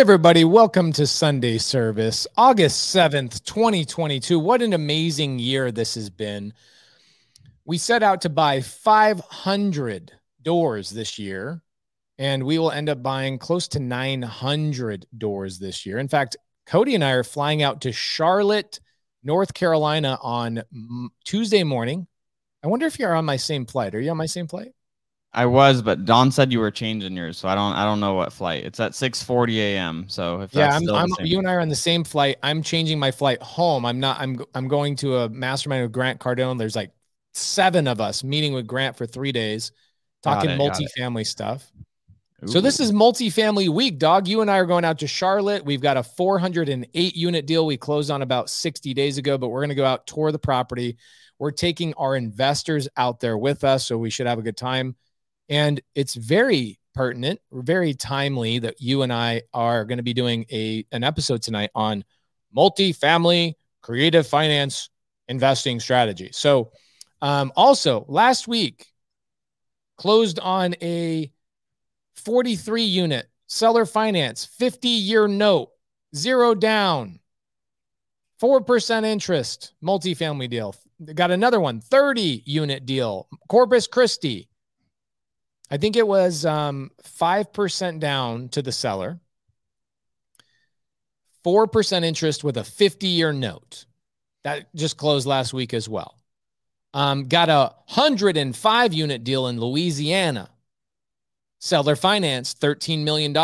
Everybody, welcome to Sunday service, August 7th, 2022. What an amazing year this has been. We set out to buy 500 doors this year, and we will end up buying close to 900 doors this year. In fact, Cody and I are flying out to Charlotte, North Carolina on Tuesday morning. I wonder if you're on my same flight. Are you on my same flight? I was, but Don said you were changing yours, so I don't I don't know what flight. It's at 6:40 a.m. So if yeah, I'm, I'm you and I are on the same flight. I'm changing my flight home. I'm not. I'm I'm going to a mastermind with Grant Cardone. There's like seven of us meeting with Grant for three days, talking it, multifamily stuff. Ooh. So this is multifamily week, dog. You and I are going out to Charlotte. We've got a 408 unit deal we closed on about 60 days ago, but we're going to go out tour the property. We're taking our investors out there with us, so we should have a good time. And it's very pertinent, very timely that you and I are going to be doing a an episode tonight on multifamily creative finance investing strategy. So, um, also last week closed on a 43 unit seller finance 50 year note, zero down, 4% interest multifamily deal. Got another one, 30 unit deal, Corpus Christi. I think it was um, 5% down to the seller, 4% interest with a 50 year note. That just closed last week as well. Um, got a 105 unit deal in Louisiana. Seller financed $13 million.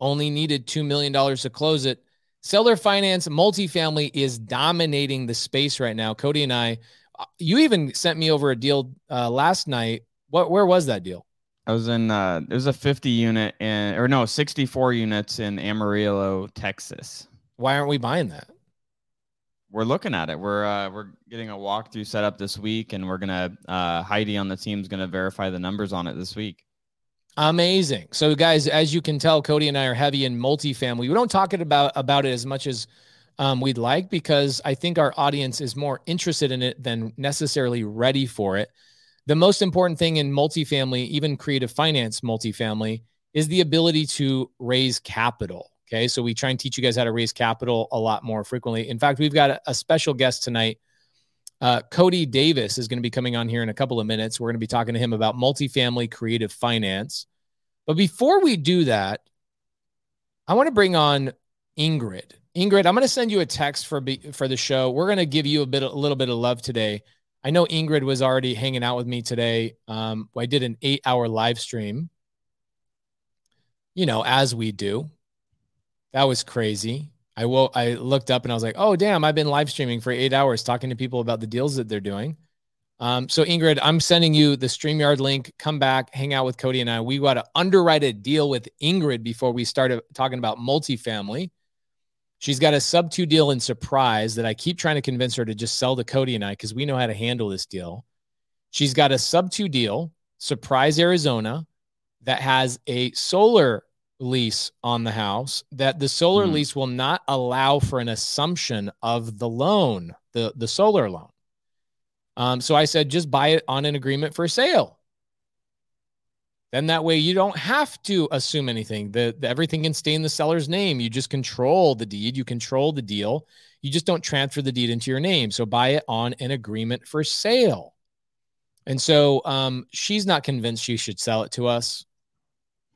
Only needed $2 million to close it. Seller finance multifamily is dominating the space right now. Cody and I, uh, you even sent me over a deal uh, last night what where was that deal? I was in uh it was a 50 unit in or no, 64 units in Amarillo, Texas. Why aren't we buying that? We're looking at it. We're uh we're getting a walkthrough set up this week and we're gonna uh Heidi on the team's gonna verify the numbers on it this week. Amazing. So guys, as you can tell, Cody and I are heavy in multifamily. We don't talk about about it as much as um, we'd like because I think our audience is more interested in it than necessarily ready for it the most important thing in multifamily, even creative finance multifamily, is the ability to raise capital. Okay. So we try and teach you guys how to raise capital a lot more frequently. In fact, we've got a, special guest tonight. Uh, Cody Davis is going to be coming on here in a couple of minutes. We're going to be talking to him about multifamily creative finance. But before we do that, I want to bring on Ingrid. Ingrid, I'm going to send you a text for for the show. We're going to give you a bit, a little bit of love today. I know Ingrid was already hanging out with me today. Um, I did an eight hour live stream, you know, as we do. That was crazy. I will. I looked up and I was like, "Oh, damn! I've been live streaming for eight hours, talking to people about the deals that they're doing." Um, so Ingrid, I'm sending you the Streamyard link. Come back, hang out with Cody and I. We got to underwrite a deal with Ingrid before we started talking about multifamily. She's got a sub two deal in surprise that I keep trying to convince her to just sell to Cody and I because we know how to handle this deal. She's got a sub two deal, surprise Arizona, that has a solar lease on the house that the solar mm. lease will not allow for an assumption of the loan, the, the solar loan. Um, so I said, just buy it on an agreement for sale. Then that way you don't have to assume anything. The, the, everything can stay in the seller's name. You just control the deed. You control the deal. You just don't transfer the deed into your name. So buy it on an agreement for sale. And so um, she's not convinced she should sell it to us.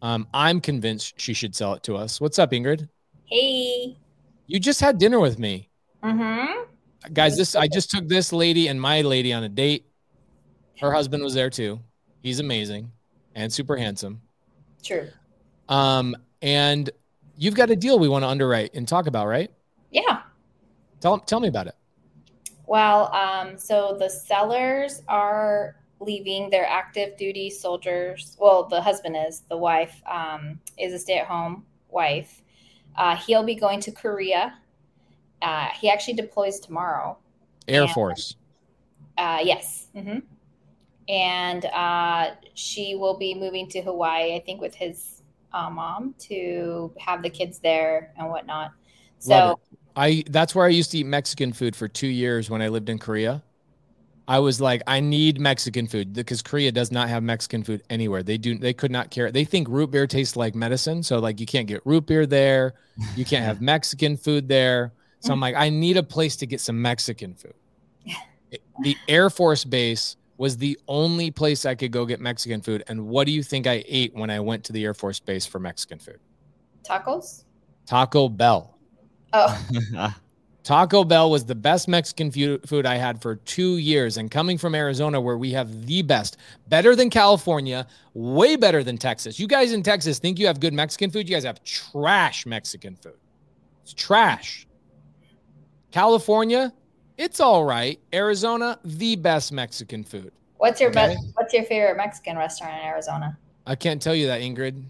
Um, I'm convinced she should sell it to us. What's up, Ingrid? Hey. You just had dinner with me. Mm-hmm. Guys, this I just took this lady and my lady on a date. Her husband was there too. He's amazing and super handsome. True. Um, and you've got a deal we want to underwrite and talk about, right? Yeah. Tell tell me about it. Well, um, so the sellers are leaving. They're active duty soldiers. Well, the husband is. The wife um, is a stay at home wife. Uh, he'll be going to Korea. Uh, he actually deploys tomorrow. Air and, Force. Uh, yes. Mm-hmm and uh, she will be moving to Hawaii, I think, with his uh, mom to have the kids there and whatnot. So I that's where I used to eat Mexican food for two years when I lived in Korea. I was like, I need Mexican food because Korea does not have Mexican food anywhere. They do. They could not care. They think root beer tastes like medicine. So like, you can't get root beer there. You can't have Mexican food there. So I'm like, I need a place to get some Mexican food. The Air Force Base was the only place I could go get Mexican food. And what do you think I ate when I went to the Air Force Base for Mexican food? Tacos? Taco Bell. Oh, Taco Bell was the best Mexican fu- food I had for two years. And coming from Arizona, where we have the best, better than California, way better than Texas. You guys in Texas think you have good Mexican food? You guys have trash Mexican food. It's trash. California, it's all right. Arizona, the best Mexican food. what's your Okay. best? What's your favorite Mexican restaurant in Arizona? I can't tell you that, Ingrid.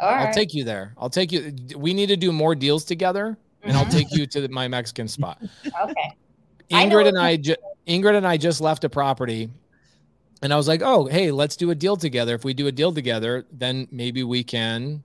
All right. I'll take you there. I'll take you. We need to do more deals together, and I'll Mhm. take you to the, my Mexican spot. Okay. Ingrid what and I, ju- Ingrid and I just left a property, and I was like, "Oh, hey, let's do a deal together. If we do a deal together, then maybe we can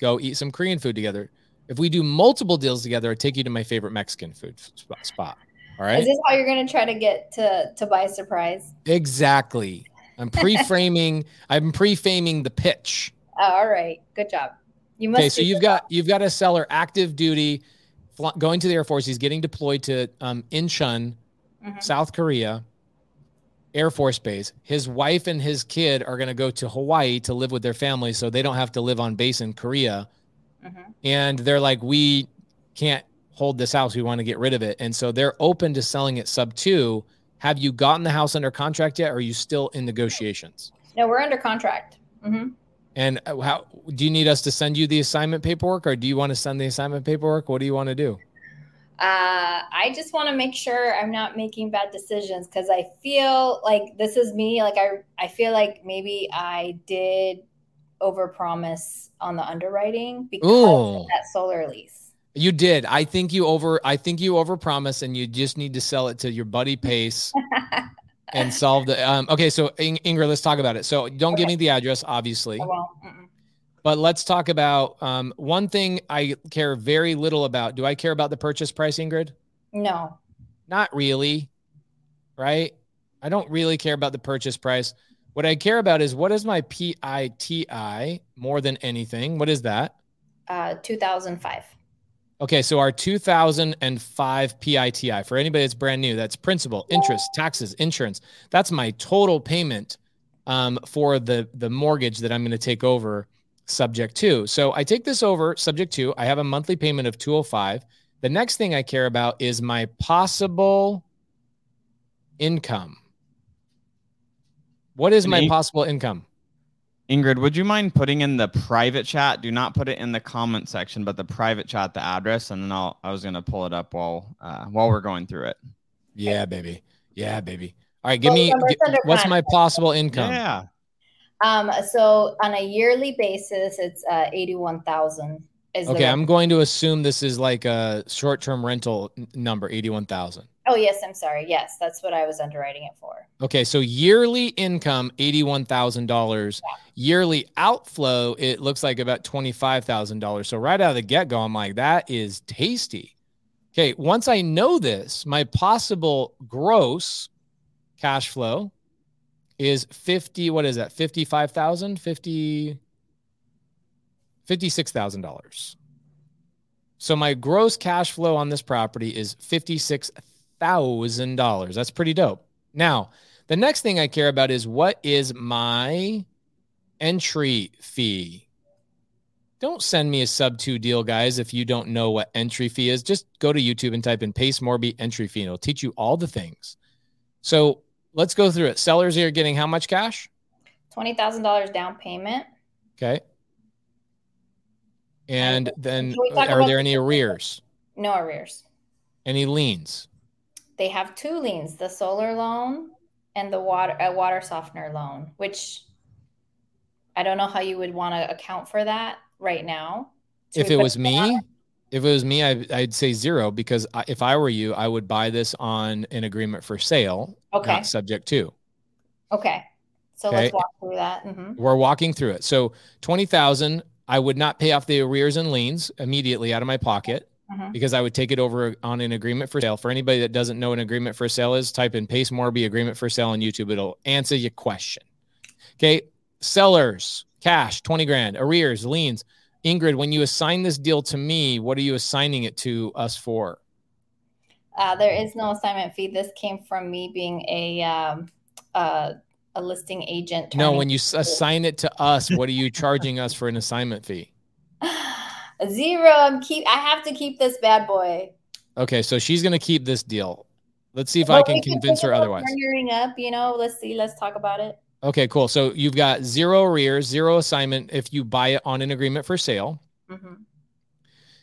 go eat some Korean food together. If we do multiple deals together, I take you to my favorite Mexican food spot. All right, Is this how you're gonna try to get to to buy a surprise? exactly. I'm pre-framing. I'm pre-framing the pitch. Oh, all right. Good job. You must. Okay. So you've got you've got a seller active duty, fl- going to the Air Force. He's getting deployed to um, Incheon, Mhm. South Korea, Air Force Base. His wife and his kid are going to go to Hawaii to live with their family, so they don't have to live on base in Korea. Mhm. And they're like, we can't hold this house. We want to get rid of it, and so they're open to selling it sub two. Have you gotten the house under contract yet? Or are you still in negotiations? No, we're under contract. hmm And how do you need us to send you the assignment paperwork, or do you want to send the assignment paperwork? What do you want to do? Uh, I just want to make sure I'm not making bad decisions because I feel like this is me. Like I, I feel like maybe I did overpromise on the underwriting because Ooh. of that solar lease. You did. I think you over. I think you overpromise, and you just need to sell it to your buddy Pace and solve the. Um, okay, so In- Ingrid, let's talk about it. So don't give me the address, obviously, but let's talk about um, one thing I care very little about. Do I care about the purchase price, Ingrid? No. Not really, right? I don't really care about the purchase price. What I care about is what is my PITI more than anything. What is that? Uh, 2005. Okay, so our 2005 PITI for anybody that's brand new, that's principal, interest, taxes, insurance. That's my total payment um, for the the mortgage that I'm going to take over, subject to. So I take this over, subject to. I have a monthly payment of 205. The next thing I care about is my possible income. What is And my in- possible income? Ingrid, would you mind putting in the private chat? Do not put it in the comment section, but the private chat, the address, and then I'll I was gonna pull it up while uh, while we're going through it. Yeah, baby. Yeah, baby. All right, give Well, me remember, gi- it's under what's my possible income? Yeah. Um, so on a yearly basis, it's uh, 81,000. Is the Okay, rent. I'm going to assume this is like a short-term rental n- number, 81,000. Oh, yes. I'm sorry. Yes, that's what I was underwriting it for. Okay, so yearly income $81,000. Yearly outflow it looks like about $25,000. So right out of the get-go I'm like that is tasty. Okay, once I know this, my possible gross cash flow is 50 what is that? 55,000, 50 $56,000. So my gross cash flow on this property is $56,000. That's pretty dope. Now, the next thing I care about is what is my entry fee? Don't send me a sub two deal, guys, if you don't know what entry fee is. Just go to YouTube and type in Pace Morby entry fee, and it'll teach you all the things. So let's go through it. Sellers are getting how much cash? $20,000 down payment. Okay. And then Can we talk are there any arrears? No arrears. Any liens? They have two liens: the solar loan and the water a water softener loan. Which I don't know how you would want to account for that right now. Should If it was me, if it was me, I, I'd say zero because I, if I were you, I would buy this on an agreement for sale, Okay. not subject to. Okay. So Okay. let's walk through that. hmm We're walking through it. So twenty thousand, I would not pay off the arrears and liens immediately out of my pocket. Mhm. because I would take it over on an agreement for sale. For anybody that doesn't know what an agreement for sale is, type in Pace Morby agreement for sale on YouTube. It'll answer your question. Okay. Sellers, cash, 20 grand, arrears, liens. Ingrid, when you assign this deal to me, what are you assigning it to us for? Uh, there is no assignment fee. This came from me being a um, uh, a listing agent. No, when you s- assign it to us, what are you charging us for an assignment fee? zero. I'm keep. I have to keep this bad boy. Okay, so she's going to keep this deal. Let's see if I Well, can convince her otherwise. Partnering up, you know. Let's see. Let's talk about it. Okay, cool. So you've got zero arrears, zero assignment if you buy it on an agreement for sale. hmm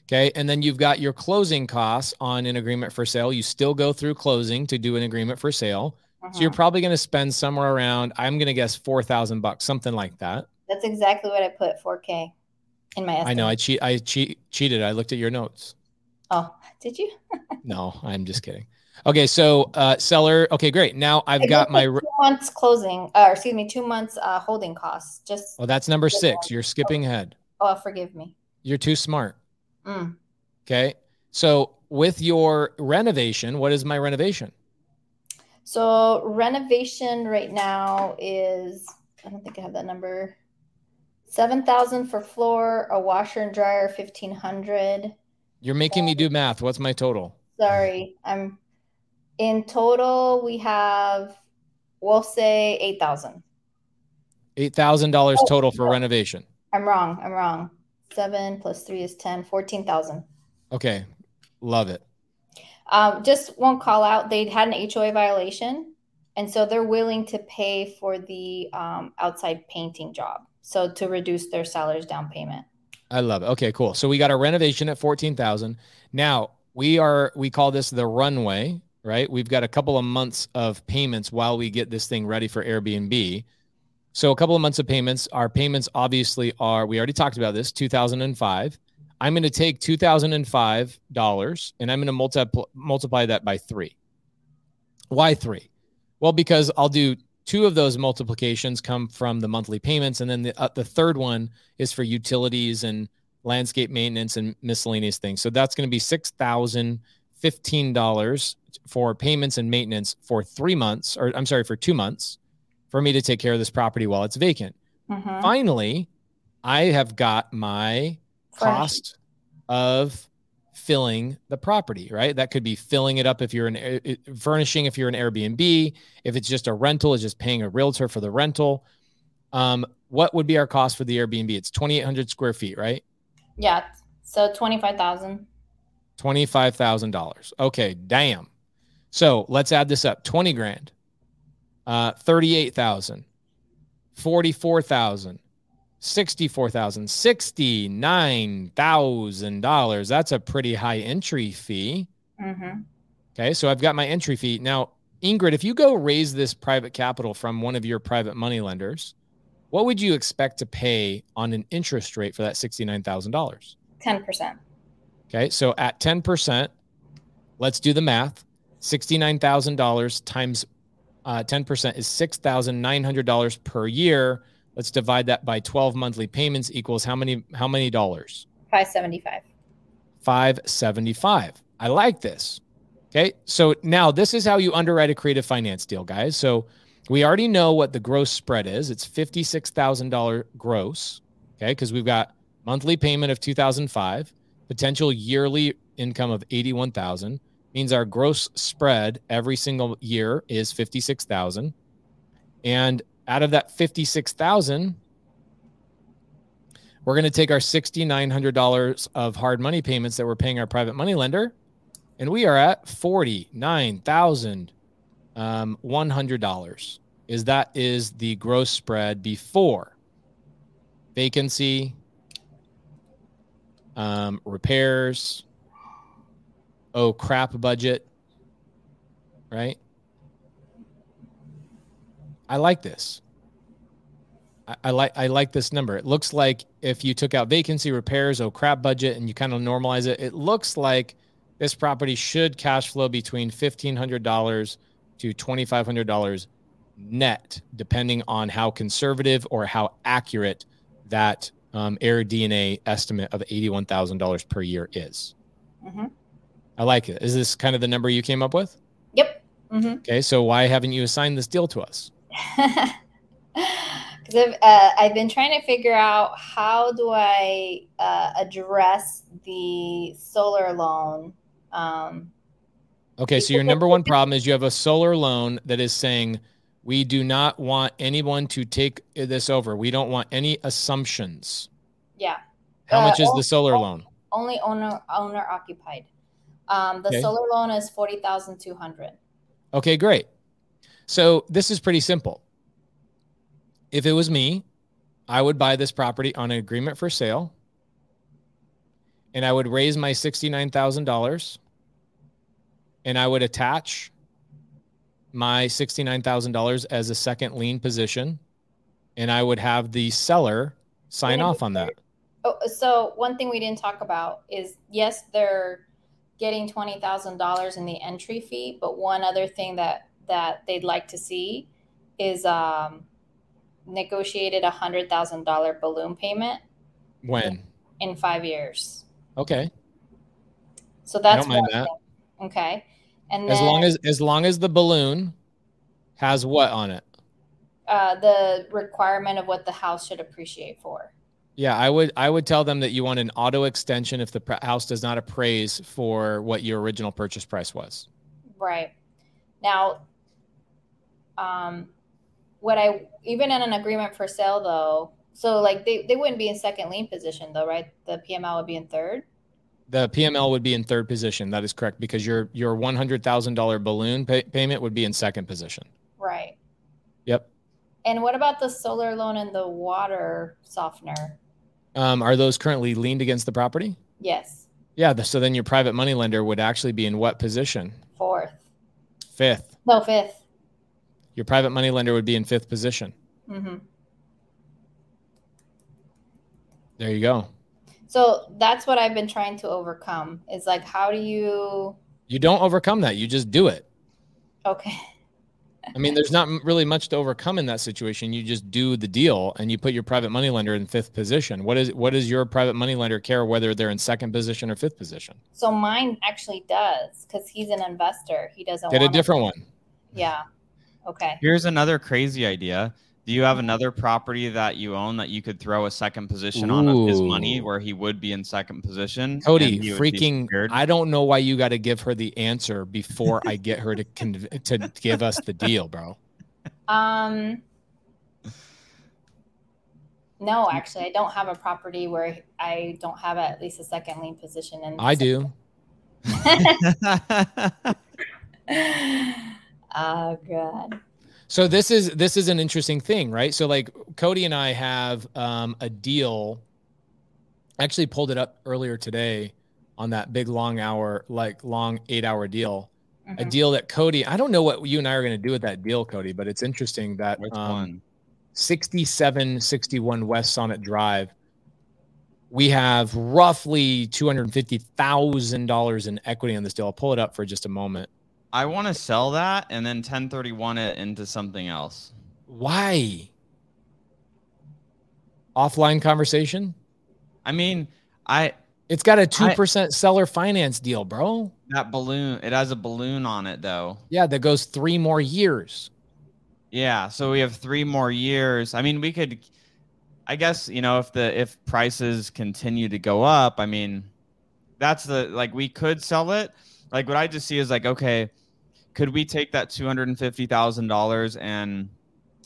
Okay. And then you've got your closing costs on an agreement for sale. You still go through closing to do an agreement for sale. So you're probably going to spend somewhere around, I'm going to guess 4,000 bucks, something like that. That's exactly what I put 4K in my. Estimate. I know I cheat, I cheat, cheated. I looked at your notes. Oh, did you? No, I'm just kidding. Okay. So, uh, seller. Okay, great. Now I've I got my, two months closing. Uh, excuse me, two months uh, holding costs. Just. well, that's number six. You're skipping ahead. Oh, forgive me. You're too smart. Mm. Okay. So with your renovation, what is my renovation? So renovation right now is I don't think I have that number. Seven thousand for floor, a washer and dryer, fifteen hundred. You're making me do math. What's my total? Sorry, I'm in total we have we'll say eight thousand. $8,000 total for renovation. I'm wrong. I'm wrong. Seven plus three is ten. Fourteen thousand. Okay. Love it. Um, just one call out. They had an HOA violation, and so they're willing to pay for the um, outside painting job. So to reduce their seller's down payment. I love it. Okay, cool. So we got a renovation at 14,000. Now, we are we call this the runway, right? We've got a couple of months of payments while we get this thing ready for Airbnb. So a couple of months of payments. Our payments obviously are we already talked about this, 2005. I'm going to take $2005 and I'm going to multiply multiply that by 3. Why 3? Well, because I'll do two of those multiplications come from the monthly payments and then the uh, the third one is for utilities and landscape maintenance and miscellaneous things. So that's going to be $6,015 for payments and maintenance for 3 months or I'm sorry for 2 months for me to take care of this property while it's vacant. Mhm. Finally, I have got my Fresh. cost of filling the property, right? That could be filling it up if you're an uh, furnishing if you're an Airbnb, if it's just a rental, it's just paying a realtor for the rental. Um, what would be our cost for the Airbnb? It's 2,800 square feet, right? Yeah. So twenty five thousand. $25,000. Okay, damn. So let's add this up 20 grand, uh, 38,000, 44,000, 64,000, $69,000. That's a pretty high entry fee. Mm-hmm. Okay, so I've got my entry fee. Now, Ingrid, if you go raise this private capital from one of your private money lenders, what would you expect to pay on an interest rate for that $69,000? Ten percent. Okay, so at 10%, let's do the math. $69,000 times uh, 10% is $6,900 per year. Let's divide that by 12 monthly payments equals how many how many dollars? Five seventy five. 575. I like this. Okay. So now this is how you underwrite a creative finance deal, guys. So we already know what the gross spread is. It's $56,000 gross. Okay. Because we've got monthly payment of 2005, potential yearly income of 81,000 means our gross spread every single year is 56,000. And out of that 56,000, we're going to take our $6,900 of hard money payments that we're paying our private money lender, and we are at $49,100. Is that is the gross spread before vacancy, um, repairs, oh crap budget, right? I like this. I, I like I like this number. It looks like if you took out vacancy, repairs, oh crap budget, and you kind of normalize it, it looks like this property should cash flow between fifteen hundred dollars to twenty five hundred dollars net, depending on how conservative or how accurate that um, Air DNA estimate of eighty one thousand dollars per year is. hmm I like it. Is this kind of the number you came up with? Yep. hmm Okay, so why haven't you assigned this deal to us? Because I've, uh, I've been trying to figure out how do I uh, address the solar loan. Um, Okay, so your number one problem is you have a solar loan that is saying we do not want anyone to take this over. We don't want any assumptions. yeah, How Uh, much is oh, the solar loan? only owner owner occupied. Um, the Okay. solar loan is forty thousand two hundred. Okay, great. So this is pretty simple. If it was me, I would buy this property on an agreement for sale and I would raise my $69,000 and I would attach my $69,000 as a second lien position and I would have the seller sign Yeah. off on that. Oh, so one thing we didn't talk about is yes, they're getting twenty thousand dollars in the entry fee, but one other thing that that they'd like to see is um, negotiated a hundred thousand dollar balloon payment When? in five years. Okay. So that's that. Okay, and then As long as as long as the balloon has what on it? uh, the requirement of what the house should appreciate for. Yeah, I would I would tell them that you want an auto extension if the pr- house does not appraise for what your original purchase price was. Right. Now, um, what I even in an agreement for sale though, so like they, they wouldn't be in second lien position though, right? The PML would be in third. The PML would be in third position. That is correct because your your one hundred thousand dollar balloon pay- payment would be in second position. Right. Yep. And what about the solar loan and the water softener? Um, are those currently liened against the property? Yes. Yeah. th- So then your private money lender would actually be in what position? Fourth. Fifth. No, fifth. Your private money lender would be in fifth position. hmm There you go. So that's what I've been trying to overcome. Is like, how do you? You don't overcome that. You just do it. Okay. I mean, there's not really much to overcome in that situation. You just do the deal and you put your private money lender in fifth position. What is what does your private money lender care whether they're in second position or fifth position? So mine actually does because he's an investor. He doesn't Get a different one. Yeah. Okay. Here's another crazy idea. Do you have another property that you own that you could throw a second position on of his money where he would be in second position? and Cody, he would be freaking? I don't know why you got to give her the answer before I get her to conv- to give us the deal, bro. Um, no, actually, I don't have a property where I don't have at least a second lien position. And I do. oh god. So this is this is an interesting thing, right? So like Cody and I have um, a deal. I actually pulled it up earlier today on that big long hour, like long eight hour deal. A Mhm. deal that Cody, I don't know what you and I are going to do with that deal, Cody, but it's interesting that Which um, one? 6761 West Sonnet Drive. We have roughly $250,000 in equity on this deal. I'll pull it up for just a moment. I want to sell that and then 1031 it into something else. Why? Offline conversation? I mean, I It's got a 2% seller finance deal, bro. that balloon, it has a balloon on it though. Yeah, that goes three more years. Yeah, so we have 3 more years. I mean, we could I guess, you know, if the if prices continue to go up, I mean, that's the like we could sell it. Like what I just see is like, okay, could we take that $250,000 and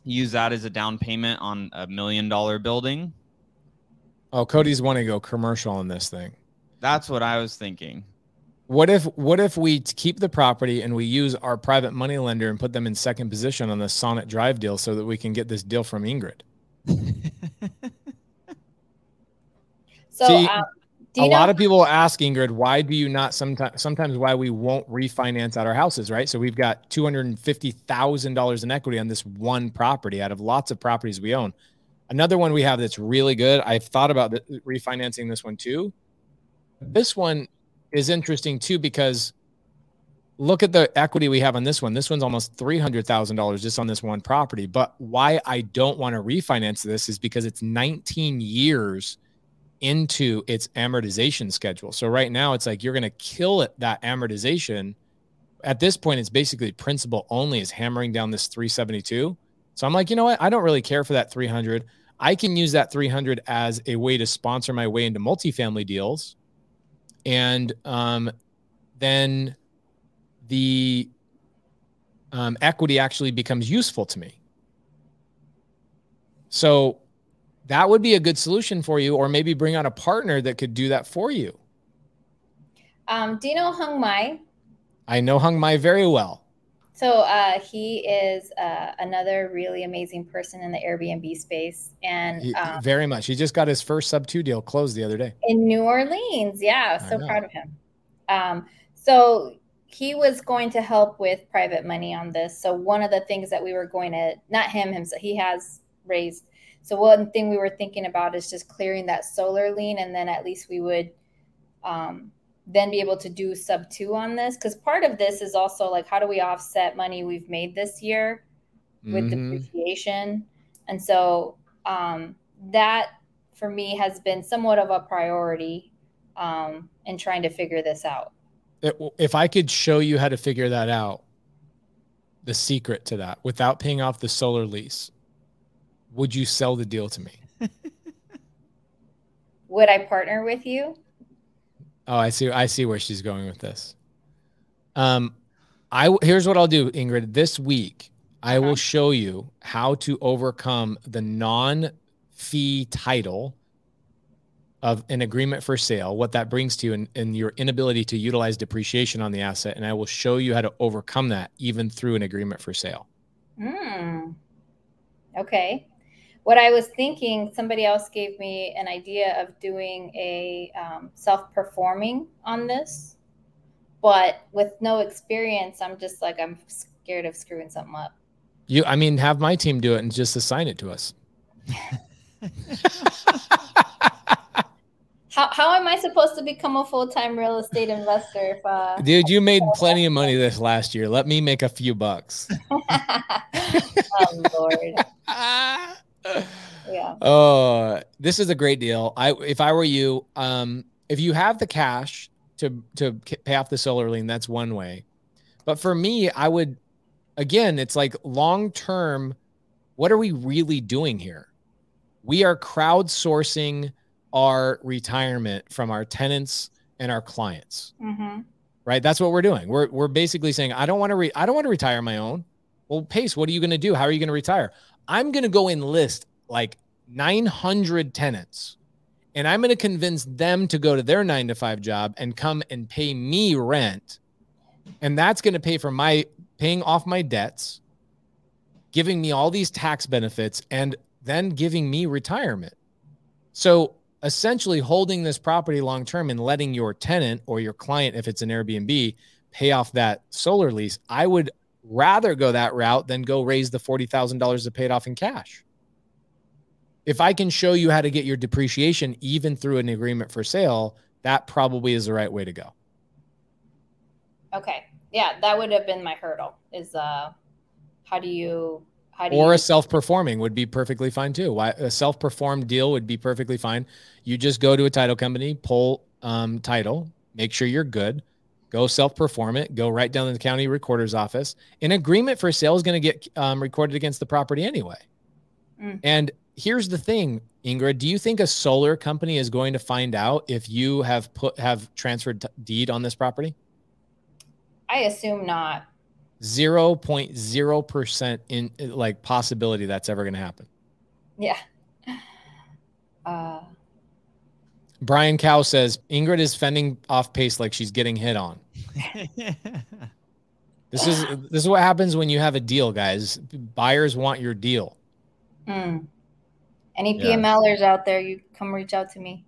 use that as a down payment on a million dollar building? Oh, Cody's wanting to go commercial on this thing. That's what I was thinking. What if what if we keep the property and we use our private money lender and put them in second position on the Sonnet Drive deal so that we can get this deal from Ingrid? So, See, um, do a know? lot of people ask Ingrid, why do you not sometimes sometimes why we won't refinance out our houses, right? So we've got two hundred and fifty thousand dollars in equity on this one property out of lots of properties we own. Another one we have that's really good. I've thought about the, refinancing this one too. This one is interesting too because look at the equity we have on this one. This one's almost three hundred thousand dollars just on this one property. But why I don't want to refinance this is because it's nineteen years into its amortization schedule. So right now it's like you're going to kill it that amortization. At this point, it's basically principal only is hammering down this 372. So I'm like, you know what? I don't really care for that 300. I can use that 300 as a way to sponsor my way into multifamily deals. And um, then the um, equity actually becomes useful to me. So that would be a good solution for you, or maybe bring on a partner that could do that for you. Um, do you know Hung Mai? I know Hung Mai very well. So uh, he is uh, another really amazing person in the Airbnb space, and He- um, very much. He just got his first sub two deal closed the other day. in New Orleans. Yeah, I so know. proud of him. Um, so he was going to help with private money on this. So one of the things that we were going to, not him himself, he has raised. So one thing we were thinking about is just clearing that solar lien, and then at least we would um, then be able to do sub two on this. Because part of this is also like, how do we offset money we've made this year? with Mhm. depreciation. And so um, that for me has been somewhat of a priority um, in trying to figure this out. It- if I could show you how to figure that out, the secret to that without paying off the solar lease, would you sell the deal to me? Would I partner with you? Oh, I see. I see where she's going with this. Um, I here's what I'll do, Ingrid. This week, I will show you how to overcome the non-fee title of an agreement for sale, what that brings to you, and, and your inability to utilize depreciation on the asset. And I will show you how to overcome that, even through an agreement for sale. Hmm. Okay. What I was thinking, somebody else gave me an idea of doing a um, self performing on this, but with no experience, I'm just like, I'm scared of screwing something up. You, I mean, have my team do it and just assign it to us. How, how am I supposed to become a full time real estate investor if uh, Dude, you made plenty of money this last year. Let me make a few bucks. oh Lord. Yeah. Oh, this is a great deal. I if I were you, um, if you have the cash to to pay off the solar lien, that's one way. But for me, I would again, it's like long term. What are we really doing here? We are crowdsourcing our retirement from our tenants and our clients hmm right? That's what we're doing. We're we're basically saying, I don't want to re- I don't want to retire my own. Well, Pace, what are you going to do? How are you going to retire? I'm going to go enlist like 900 tenants, and I'm going to convince them to go to their nine to five job and come and pay me rent, and that's going to pay for my paying off my debts, giving me all these tax benefits, and then giving me retirement. So essentially holding this property long term and letting your tenant or your client, if it's an Airbnb, pay off that solar lease, I would rather go that route than go raise the $40,000 to pay it off in cash. If I can show you how to get your depreciation even through an agreement for sale, that probably is the right way to go. Okay. Yeah, that would have been my hurdle. Is uh, how do you how do Or you a self-performing would be perfectly fine too. Why a self-performed deal would be perfectly fine. You just go to a title company, pull um, title, make sure you're good, go self-perform it, go right down to the county recorder's office. An agreement for sale is going to get um, recorded against the property anyway. Mm. And here's the thing, Ingrid. Do you think a solar company is going to find out if you have put have transferred t- deed on this property? I assume not. 0.0% in like possibility that's ever going to happen. Yeah. Uh, Brian Cow says Ingrid is fending off pace like she's getting hit on. This is this is what happens when you have a deal, guys. Buyers want your deal. hmm. Any Yeah. PMLers out there, you come reach out to me.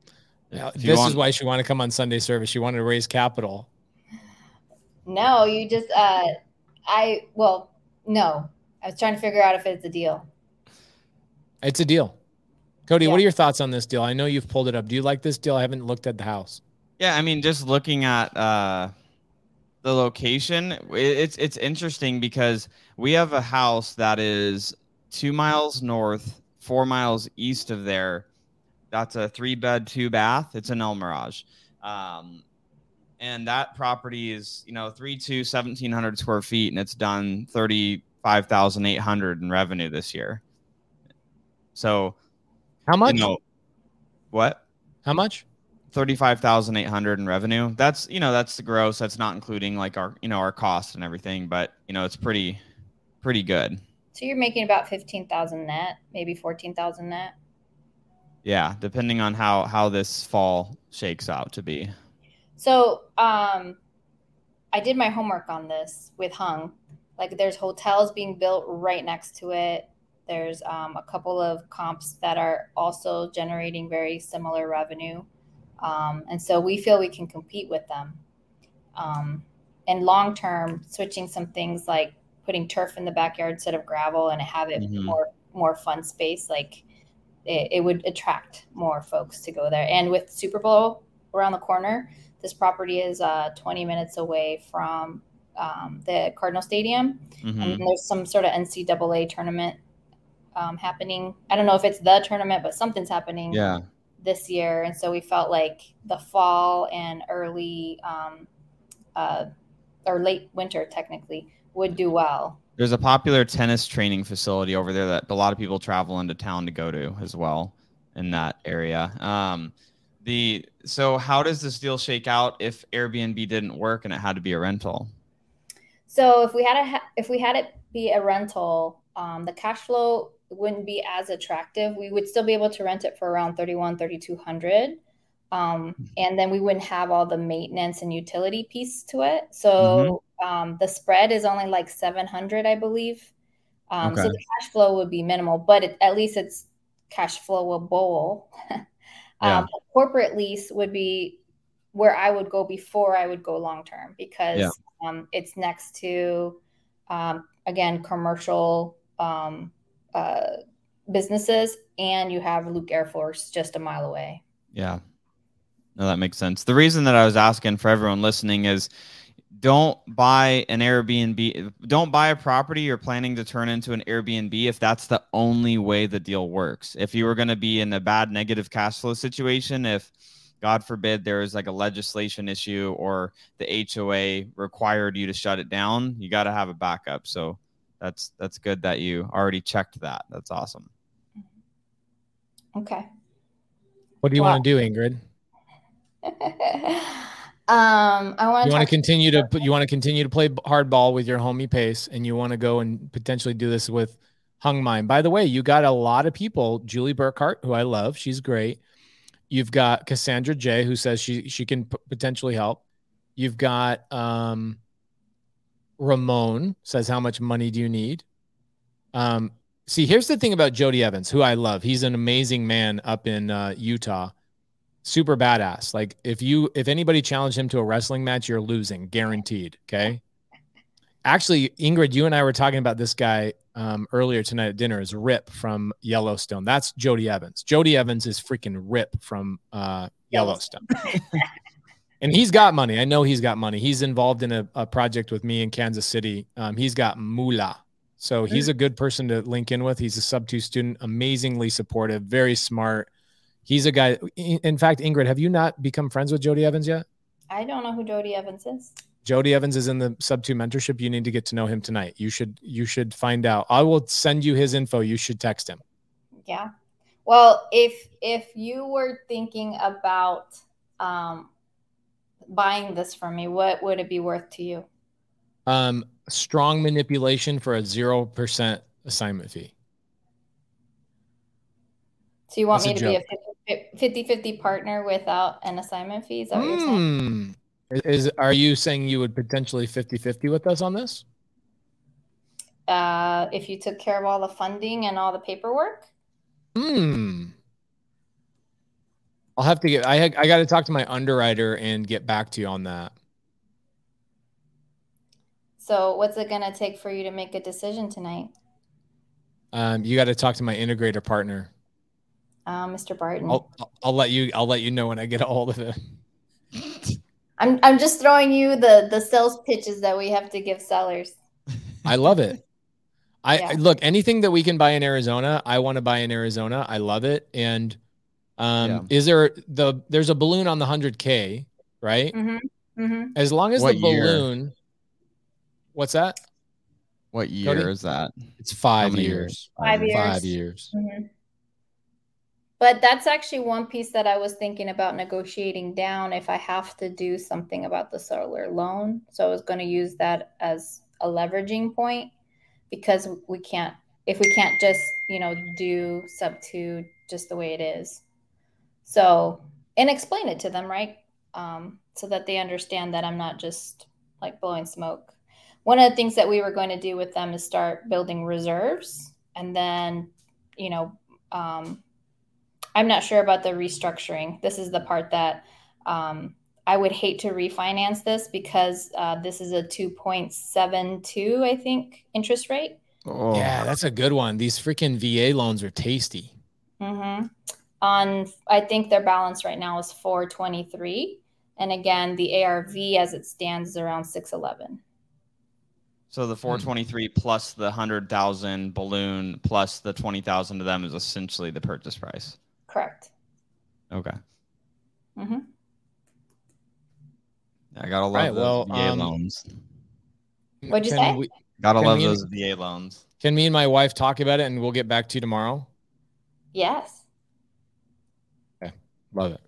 Now, this want- is why she wanted to come on Sunday service. She wanted to raise capital. No, you just uh, I well, no. I was trying to figure out if it's a deal. It's a deal. Cody, what are your thoughts on this deal? I know you've pulled it up. Do you like this deal? I haven't looked at the house. Yeah, I mean, just looking at uh, the location, it's it's interesting because we have a house that is two miles north, four miles east of there, That's a three bed, two bath. It's an El Mirage. Um, and that property is, you know, three to 1700 square feet and it's done 35,800 in revenue this year. So how much? You know, what? How much? 35,800 in revenue. That's, you know, that's the gross. That's not including like our, you know, our costs and everything, but you know, it's pretty, pretty good. So you're making about 15,000 net, maybe 14,000 net. Yeah. Depending on how, how this fall shakes out to be. So, um, I did my homework on this with Hung. Like there's hotels being built right next to it. There's um, a couple of comps that are also generating very similar revenue. Um, and so we feel we can compete with them. Um, and long term, switching some things like putting turf in the backyard instead of gravel and have it mm-hmm. more more fun space, like it, it, would attract more folks to go there. And with Super Bowl around the corner, this property is uh, 20 minutes away from um, the Cardinal Stadium, mm-hmm. and there's some sort of NCAA tournament um, happening. I don't know if it's the tournament, but something's happening. Yeah this year, and so we felt like the fall and early um, uh, or late winter technically would do well. There's a popular tennis training facility over there that a lot of people travel into town to go to as well in that area. Um, the so how does this deal shake out if Airbnb didn't work and it had to be a rental? So if we had a if we had it be a rental, um, the cash flow wouldn't be as attractive. We would still be able to rent it for around 31, 3200. Um, hmm. and then we wouldn't have all the maintenance and utility piece to it. So mm-hmm. um, the spread is only like 700, I believe. Um, okay. So the cash flow would be minimal, but it, at least it's cash flowable. yeah. Um, corporate lease would be where I would go before I would go long term because yeah. Um, it's next to, um, again, commercial um, businesses, and you have Luke Air Force just a mile away. Yeah. No, that makes sense. The reason that I was asking for everyone listening is don't buy an Airbnb, don't buy a property you're planning to turn into an Airbnb if that's the only way the deal works. If you were going to be in a bad negative cash flow situation, if God forbid there is like a legislation issue or the HOA required you to shut it down, you got to have a backup. So that's that's good that you already checked that. That's awesome. Okay. What do you want to do, Ingrid? um, I want. You want to continue to you want to continue to play hardball with your homie pace, and you want to go and potentially do this with Hung Mai. By the way, you got a lot of people. Julie Burkhart, who I love, she's great. You've got Cassandra J, who says she she can p- potentially help. You've got um, Ramon says, How much money do you need? Um, see, here's the thing about Jody Evans, who I love. He's an amazing man up in uh, Utah. Super badass. Like if you if anybody challenged him to a wrestling match, you're losing, guaranteed. Okay. Actually, Ingrid, you and I were talking about this guy um, earlier tonight at dinner. Is Rip from Yellowstone? That's Jody Evans. Jody Evans is freaking Rip from uh, Yellowstone. and he's got money. I know he's got money. He's involved in a, a project with me in Kansas City. Um, he's got moolah. So he's a good person to link in with. He's a sub two student, amazingly supportive, very smart. He's a guy. In fact, Ingrid, have you not become friends with Jody Evans yet? I don't know who Jody Evans is. Jody Evans is in the sub two mentorship. You need to get to know him tonight. You should you should find out. I will send you his info. You should text him. Yeah. Well, if if you were thinking about um, buying this from me, what would it be worth to you? Um, strong manipulation for a zero percent assignment fee. So you want That's me to be a 50, 50 partner without an assignment fee? Is that what mm. you're saying? Hmm. Is are you saying you would potentially 50-50 with us on this? Uh, if you took care of all the funding and all the paperwork. Hmm. I'll have to get. I I got to talk to my underwriter and get back to you on that. So, what's it gonna take for you to make a decision tonight? Um, you got to talk to my integrator partner, uh, Mr. Barton. I'll, I'll let you. I'll let you know when I get a hold of it. I'm I'm just throwing you the the sales pitches that we have to give sellers. I love it. I yeah. look anything that we can buy in Arizona. I want to buy in Arizona. I love it, and Um, Yeah. is there the there's a balloon on the hundred K, right? Mm-hmm. Mm-hmm. As long as What the year? balloon, what's that? What year Cody? is that? It's five years. years? Five years. Five years. Mm-hmm. But that's actually one piece that I was thinking about negotiating down if I have to do something about the solar loan. So I was going to use that as a leveraging point because we can't, if we can't just, you know, do sub two just the way it is. So, and explain it to them, right? Um, so that they understand that I'm not just like blowing smoke. One of the things that we were going to do with them is start building reserves and then, you know, um, I'm not sure about the restructuring. This is the part that um, I would hate to refinance this because uh, this is a 2.72, I think, interest rate. Oh, Yeah, that's a good one. These freaking VA loans are tasty. hmm On, I think their balance right now is 423. And again, the ARV as it stands is around 611. So the 423 plus the 100,000 balloon plus the 20,000 to them is essentially the purchase price. Correct. Okay. hmm I gotta love Right, those well, VA um, loans. What'd you say? we- Gotta can love we- those VA loans. can me and my wife talk about it and we'll get back to you tomorrow? Yes. Love it.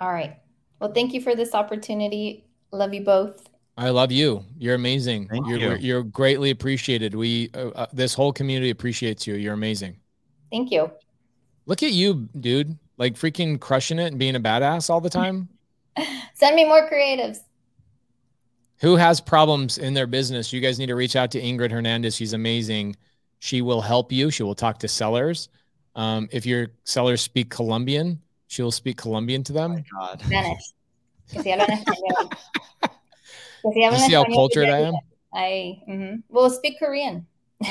All right. Well, thank you for this opportunity. Love you both. I love you. You're amazing. Thank you're you. we're- you're greatly appreciated. We uh, uh, this whole community appreciates you. You're amazing. Thank you. Look at you, dude. Like freaking crushing it and being a badass all the time. Send me more creatives. Who has problems in their business? You guys need to reach out to Ingrid Hernandez. She's amazing. She will help you. She will talk to sellers. Um, if your sellers speak Colombian, she will speak Colombian to Oh my them. God. Spanish. Que si hablan español. Que si hablan You see how cultured I am? I mhm. well speak Korean.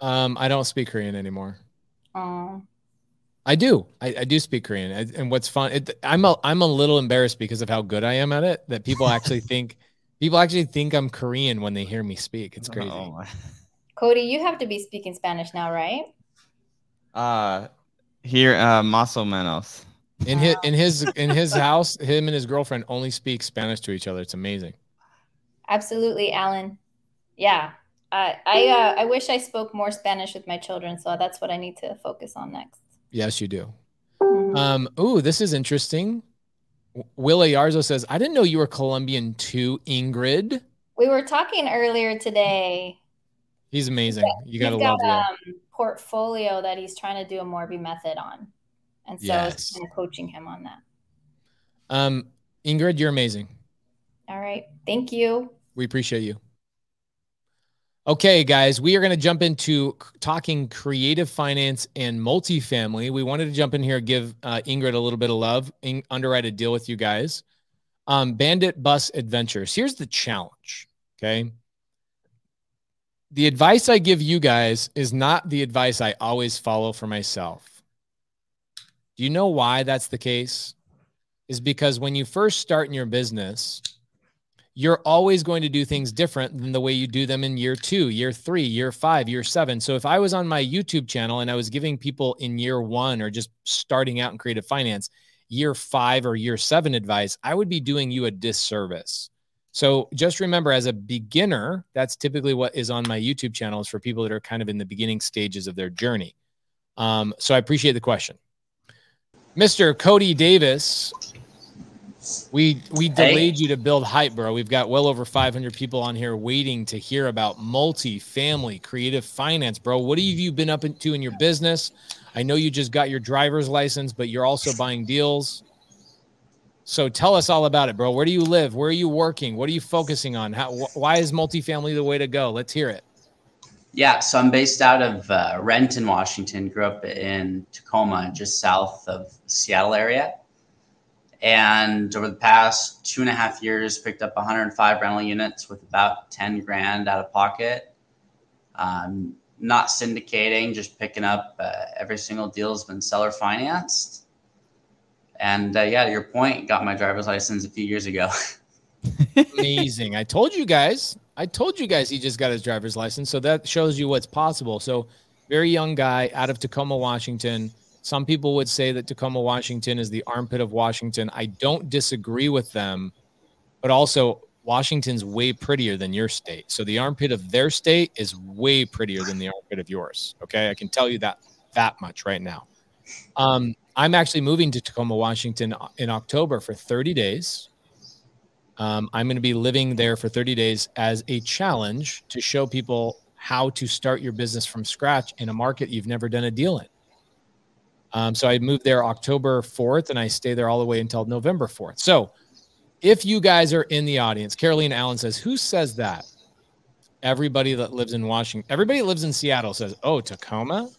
Um, I don't speak Korean anymore. oh, I do. I, I do speak Korean. I, and what's fun, it, I'm a I'm a little embarrassed because of how good I am at it. That people actually think people actually think I'm Korean when they hear me speak. It's crazy. Oh Cody, you have to be speaking Spanish now, right? Uh, here, uh, más o menos. In his in his in his house, him and his girlfriend only speak Spanish to each other. It's amazing. Absolutely, Alan. Yeah. I I uh, I wish I spoke more Spanish with my children, so that's what I need to focus on next. Yes, you do. Mhm. Um, ooh, this is interesting. Willa Yarzo says, I didn't know you were Colombian too, Ingrid. we were talking earlier today. He's amazing. You gotta he's love got Will. um portfolio that he's trying to do a Morby method on. And so I was kind of coaching him on that. Um, Ingrid, you're amazing. All right. Thank you. We appreciate you. Okay, guys, we are going to jump into talking creative finance and multifamily. We wanted to jump in here, give uh, Ingrid a little bit of love, in, underwrite a deal with you guys. Um, Bandit Bus Adventures. Here's the challenge. Okay. The advice I give you guys is not the advice I always follow for myself. Do you know why that's the case? Is because when you first start in your business, you're always going to do things different than the way you do them in year two, year three, year five, year seven. So if I was on my YouTube channel and I was giving people in year one or just starting out in creative finance, year five or year seven advice, I would be doing you a disservice. So just remember, as a beginner, that's typically what is on my YouTube channel is for people that are kind of in the beginning stages of their journey. Um, so I appreciate the question. Mr. Cody Davis, we we Hey. delayed you to build hype, bro. We've got well over 500 people on here waiting to hear about multi-family creative finance, bro. What have you been up into in your business? I know you just got your driver's license, but you're also buying deals. So tell us all about it, bro. Where do you live? Where are you working? What are you focusing on? How, wh- why is multifamily the way to go? Let's hear it. Yeah, so I'm based out of uh, Renton, Washington. Grew up in Tacoma, just south of Seattle area. And over the past two and a half years, picked up 105 rental units with about 10 grand out of pocket. Um, not syndicating, just picking up uh, every single deal has been seller financed. And uh, yeah, your point, got my driver's license a few years ago. Amazing. I told you guys. I told you guys he just got his driver's license. So that shows you what's possible. So very young guy out of Tacoma, Washington, Some people would say that Tacoma, Washington is the armpit of Washington. I don't disagree with them, but also Washington's way prettier than your state. So the armpit of their state is way prettier than the armpit of yours. Okay. I can tell you that that much right now. Um, I'm actually moving to Tacoma, Washington in October for 30 days. Um, I'm going to be living there for 30 days as a challenge to show people how to start your business from scratch in a market you've never done a deal in. Um, so I moved there October 4th and I stay there all the way until November 4th. So if you guys are in the audience, Caroline Allen says, Who says that? Everybody that lives in Washington, everybody that lives in Seattle says, Oh, Tacoma?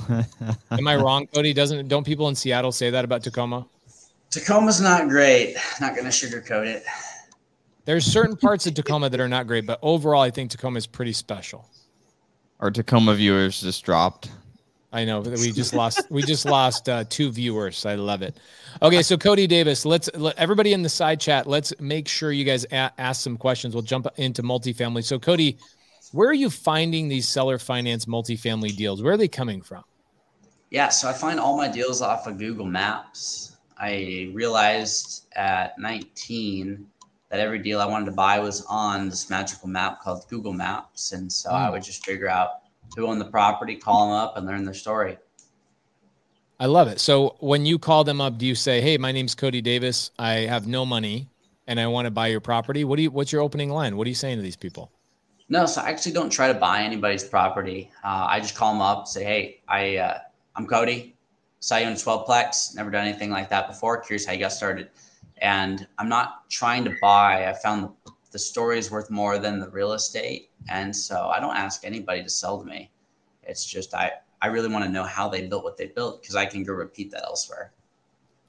Am I wrong, Cody? Doesn't don't people in Seattle say that about Tacoma? Tacoma's not great. Not gonna sugarcoat it. There's certain parts of Tacoma that are not great, but overall, I think Tacoma is pretty special. Our Tacoma viewers just dropped. I know we just lost we just lost uh, two viewers. I love it. Okay, so Cody Davis, let's let, everybody in the side chat. Let's make sure you guys a- ask some questions. We'll jump into multifamily. So Cody, where are you finding these seller finance multifamily deals? Where are they coming from? Yeah, so I find all my deals off of Google Maps. I realized at 19 that every deal I wanted to buy was on this magical map called Google Maps, and so. I hmm. would just figure out who owned the property, call them up, and learn their story. I love it. So when you call them up, do you say, "Hey, my name's Cody Davis. I have no money, and I want to buy your property"? What do you? What's your opening line? What are you saying to these people? No, so I actually don't try to buy anybody's property. Uh, I just call them up, say, "Hey, I uh, I'm Cody. Saw you in a 12plex. Never done anything like that before. Curious how you got started." And I'm not trying to buy. I found the, the story is worth more than the real estate and so I don't ask anybody to sell to me. It's just I I really want to know how they built what they built because I can go repeat that elsewhere.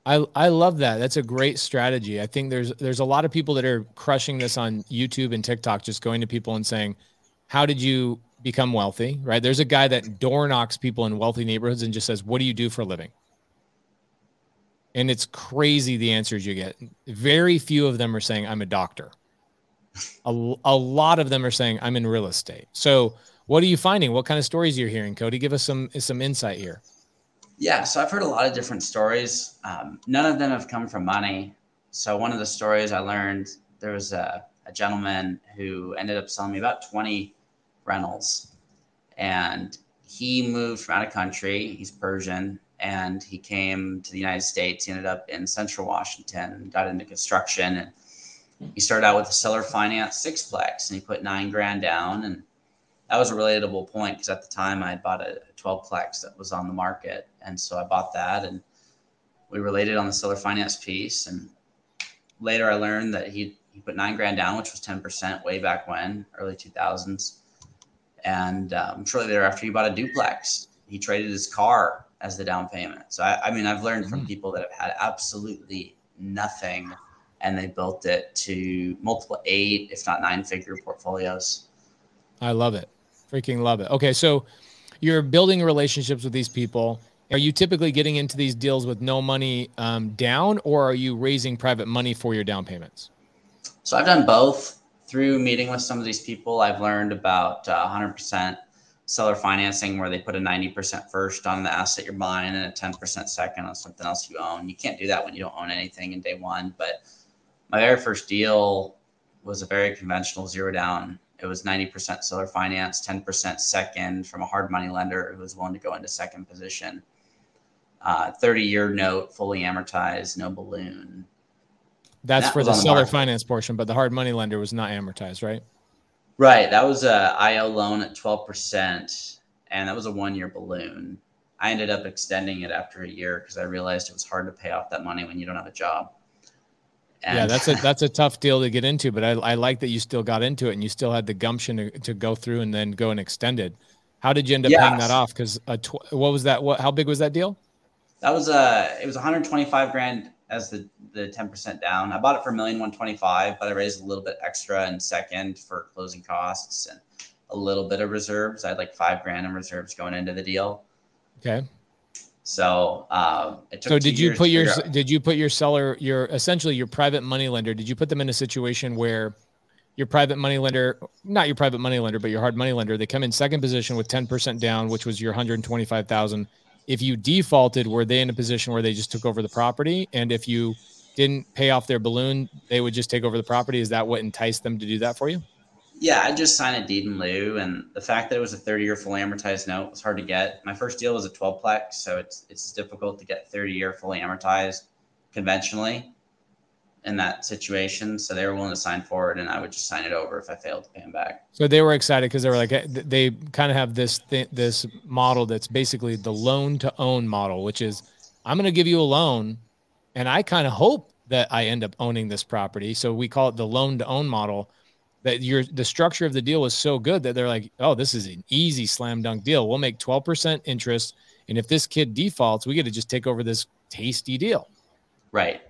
I, I love that. That's a great strategy. I think there's there's a lot of people that are crushing this on YouTube and TikTok, just going to people and saying, "How did you become wealthy?" Right? There's a guy that door knocks people in wealthy neighborhoods and just says, "What do you do for a living?" And it's crazy the answers you get. Very few of them are saying, "I'm a doctor." a, a lot of them are saying i'm in real estate so what are you finding what kind of stories you're hearing cody give us some some insight here yeah so i've heard a lot of different stories. Um, none of them have come from money. So one of the stories i learned there was a, a gentleman who ended up selling me about 20 rentals. And he moved from out of country he's persian and he came to the united states. He ended up in central washington got into construction and he started out with a seller finance sixplex and he put nine grand down. And that was a relatable point because at the time I had bought a 12plex that was on the market. And so I bought that and we related on the seller finance piece. And later I learned that he, he put nine grand down, which was 10% way back when, early 2000s. And um, shortly thereafter, he bought a duplex. He traded his car as the down payment. So, I, I mean, I've learned from mm-hmm. people that have had absolutely nothing and they built it to multiple eight, if not nine figure portfolios. I love it. Freaking love it. Okay. So you're building relationships with these people. Are you typically getting into these deals with no money um, down, or are you raising private money for your down payments? So I've done both. Through meeting with some of these people, I've learned about uh, 100% seller financing where they put a 90% first on the asset you're buying and a 10% second on something else you own. You can't do that when you don't own anything in day one, but my very first deal was a very conventional zero down. It was 90% seller finance, 10% second from a hard money lender who was willing to go into second position. Uh, 30 year note, fully amortized, no balloon. That's that for the seller the finance portion, but the hard money lender was not amortized, right? Right. That was a IO loan at 12%, and that was a one year balloon. I ended up extending it after a year because I realized it was hard to pay off that money when you don't have a job. And yeah, that's a that's a tough deal to get into, but I, I like that you still got into it and you still had the gumption to, to go through and then go and extend it. How did you end up paying that off? Because tw- what was that? What? How big was that deal? That was uh it was 125 grand as the the 10 percent down. I bought it for a million 125, but I raised a little bit extra in second for closing costs and a little bit of reserves. I had like five grand in reserves going into the deal. Okay. So, uh, so did you put your did you put your seller your essentially your private money lender? Did you put them in a situation where your private money lender, not your private money lender, but your hard money lender, they come in second position with ten percent down, which was your one hundred twenty five thousand. if you defaulted, were they in a position where they just took over the property? And if you didn't pay off their balloon, they would just take over the property. Is that what enticed them to do that for you? Yeah, I just signed a deed in lieu, and the fact that it was a 30-year fully amortized note was hard to get. My first deal was a 12plex, so it's it's difficult to get 30-year fully amortized conventionally in that situation. So they were willing to sign for it, and I would just sign it over if I failed to pay them back. So they were excited because they were like they kind of have this th- this model that's basically the loan to own model, which is I'm going to give you a loan, and I kind of hope that I end up owning this property. So we call it the loan to own model. That your the structure of the deal was so good that they're like, oh, this is an easy slam dunk deal. We'll make 12% interest, and if this kid defaults, we get to just take over this tasty deal. Right.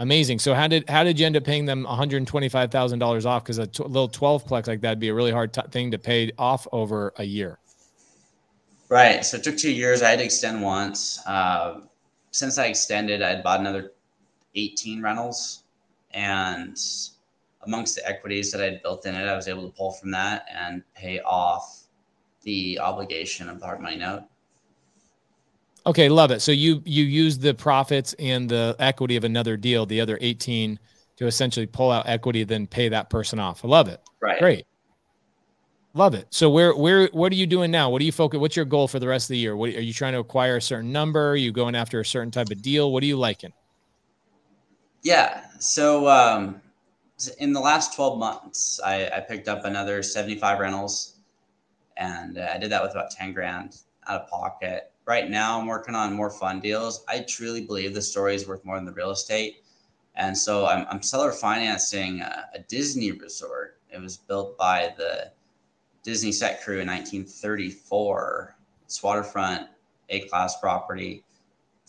Amazing. So how did how did you end up paying them one hundred twenty five thousand dollars off? Because a t- little twelve plex like that'd be a really hard t- thing to pay off over a year. Right. So it took two years. I had to extend once. Uh, since I extended, I had bought another eighteen rentals, and amongst the equities that I had built in it, I was able to pull from that and pay off the obligation of the hard money note. Okay, love it. So you you use the profits and the equity of another deal, the other 18, to essentially pull out equity, then pay that person off. I love it. Right. Great. Love it. So where where what are you doing now? What do you focus? What's your goal for the rest of the year? What are you trying to acquire a certain number? Are you going after a certain type of deal? What are you liking? Yeah. So um, in the last 12 months, I, I picked up another 75 rentals, and uh, I did that with about 10 grand out of pocket right now I'm working on more fun deals. I truly believe the story is worth more than the real estate. And so I'm, I'm seller financing a, a, Disney resort. It was built by the Disney set crew in 1934. It's waterfront, A class property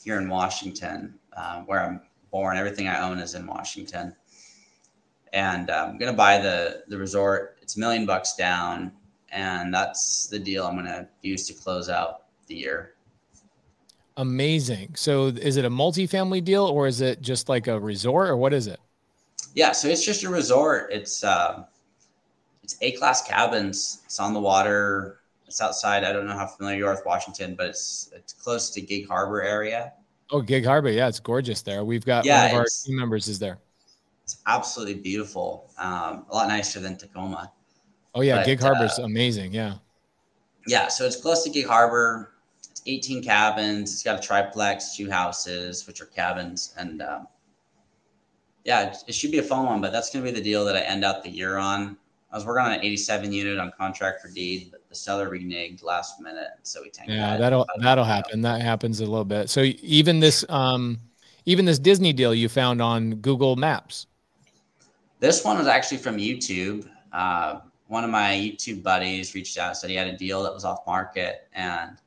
here in Washington, uh, where I'm born. Everything I own is in Washington. And uh, I'm going to buy the, the resort. It's a million bucks down. And that's the deal I'm going to use to close out the year. Amazing. So is it a multi-family deal or is it just like a resort or what is it? Yeah, so it's just a resort. It's uh, it's A class cabins. It's on the water. It's outside. I don't know how familiar you are with Washington, but it's it's close to Gig Harbor area. Oh, Gig Harbor. Yeah, it's gorgeous there. We've got yeah, one of our team members is there. It's absolutely beautiful. Um, a lot nicer than Tacoma. Oh yeah, but, Gig Harbor's uh, amazing. Yeah. Yeah, so it's close to Gig Harbor. It's 18 cabins. It's got a triplex, two houses, which are cabins, and um, yeah, it, should be a fun one. But that's going to be the deal that I end out the year on. I was working on an 87 unit on contract for deed, but the seller reneged last minute, so we tanked. Yeah, that. will that'll happen. That happens a little bit. So even this um, even this Disney deal you found on Google Maps. This one was actually from YouTube. Uh, one of my YouTube buddies reached out, said he had a deal that was off market, and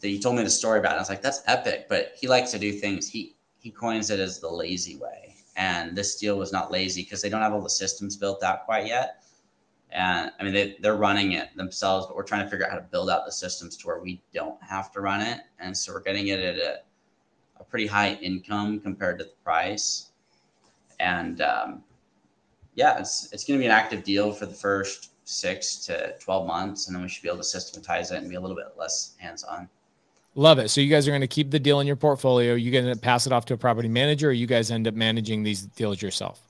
he told me the story about it. I was like, that's epic. But he likes to do things. He he coins it as the lazy way. And this deal was not lazy because they don't have all the systems built out quite yet. And I mean, they, they're running it themselves, but we're trying to figure out how to build out the systems to where we don't have to run it. And so we're getting it at a, a pretty high income compared to the price. And um, yeah, it's, it's going to be an active deal for the first six to 12 months. And then we should be able to systematize it and be a little bit less hands on. Love it. So you guys are going to keep the deal in your portfolio. You going to pass it off to a property manager, or you guys end up managing these deals yourself?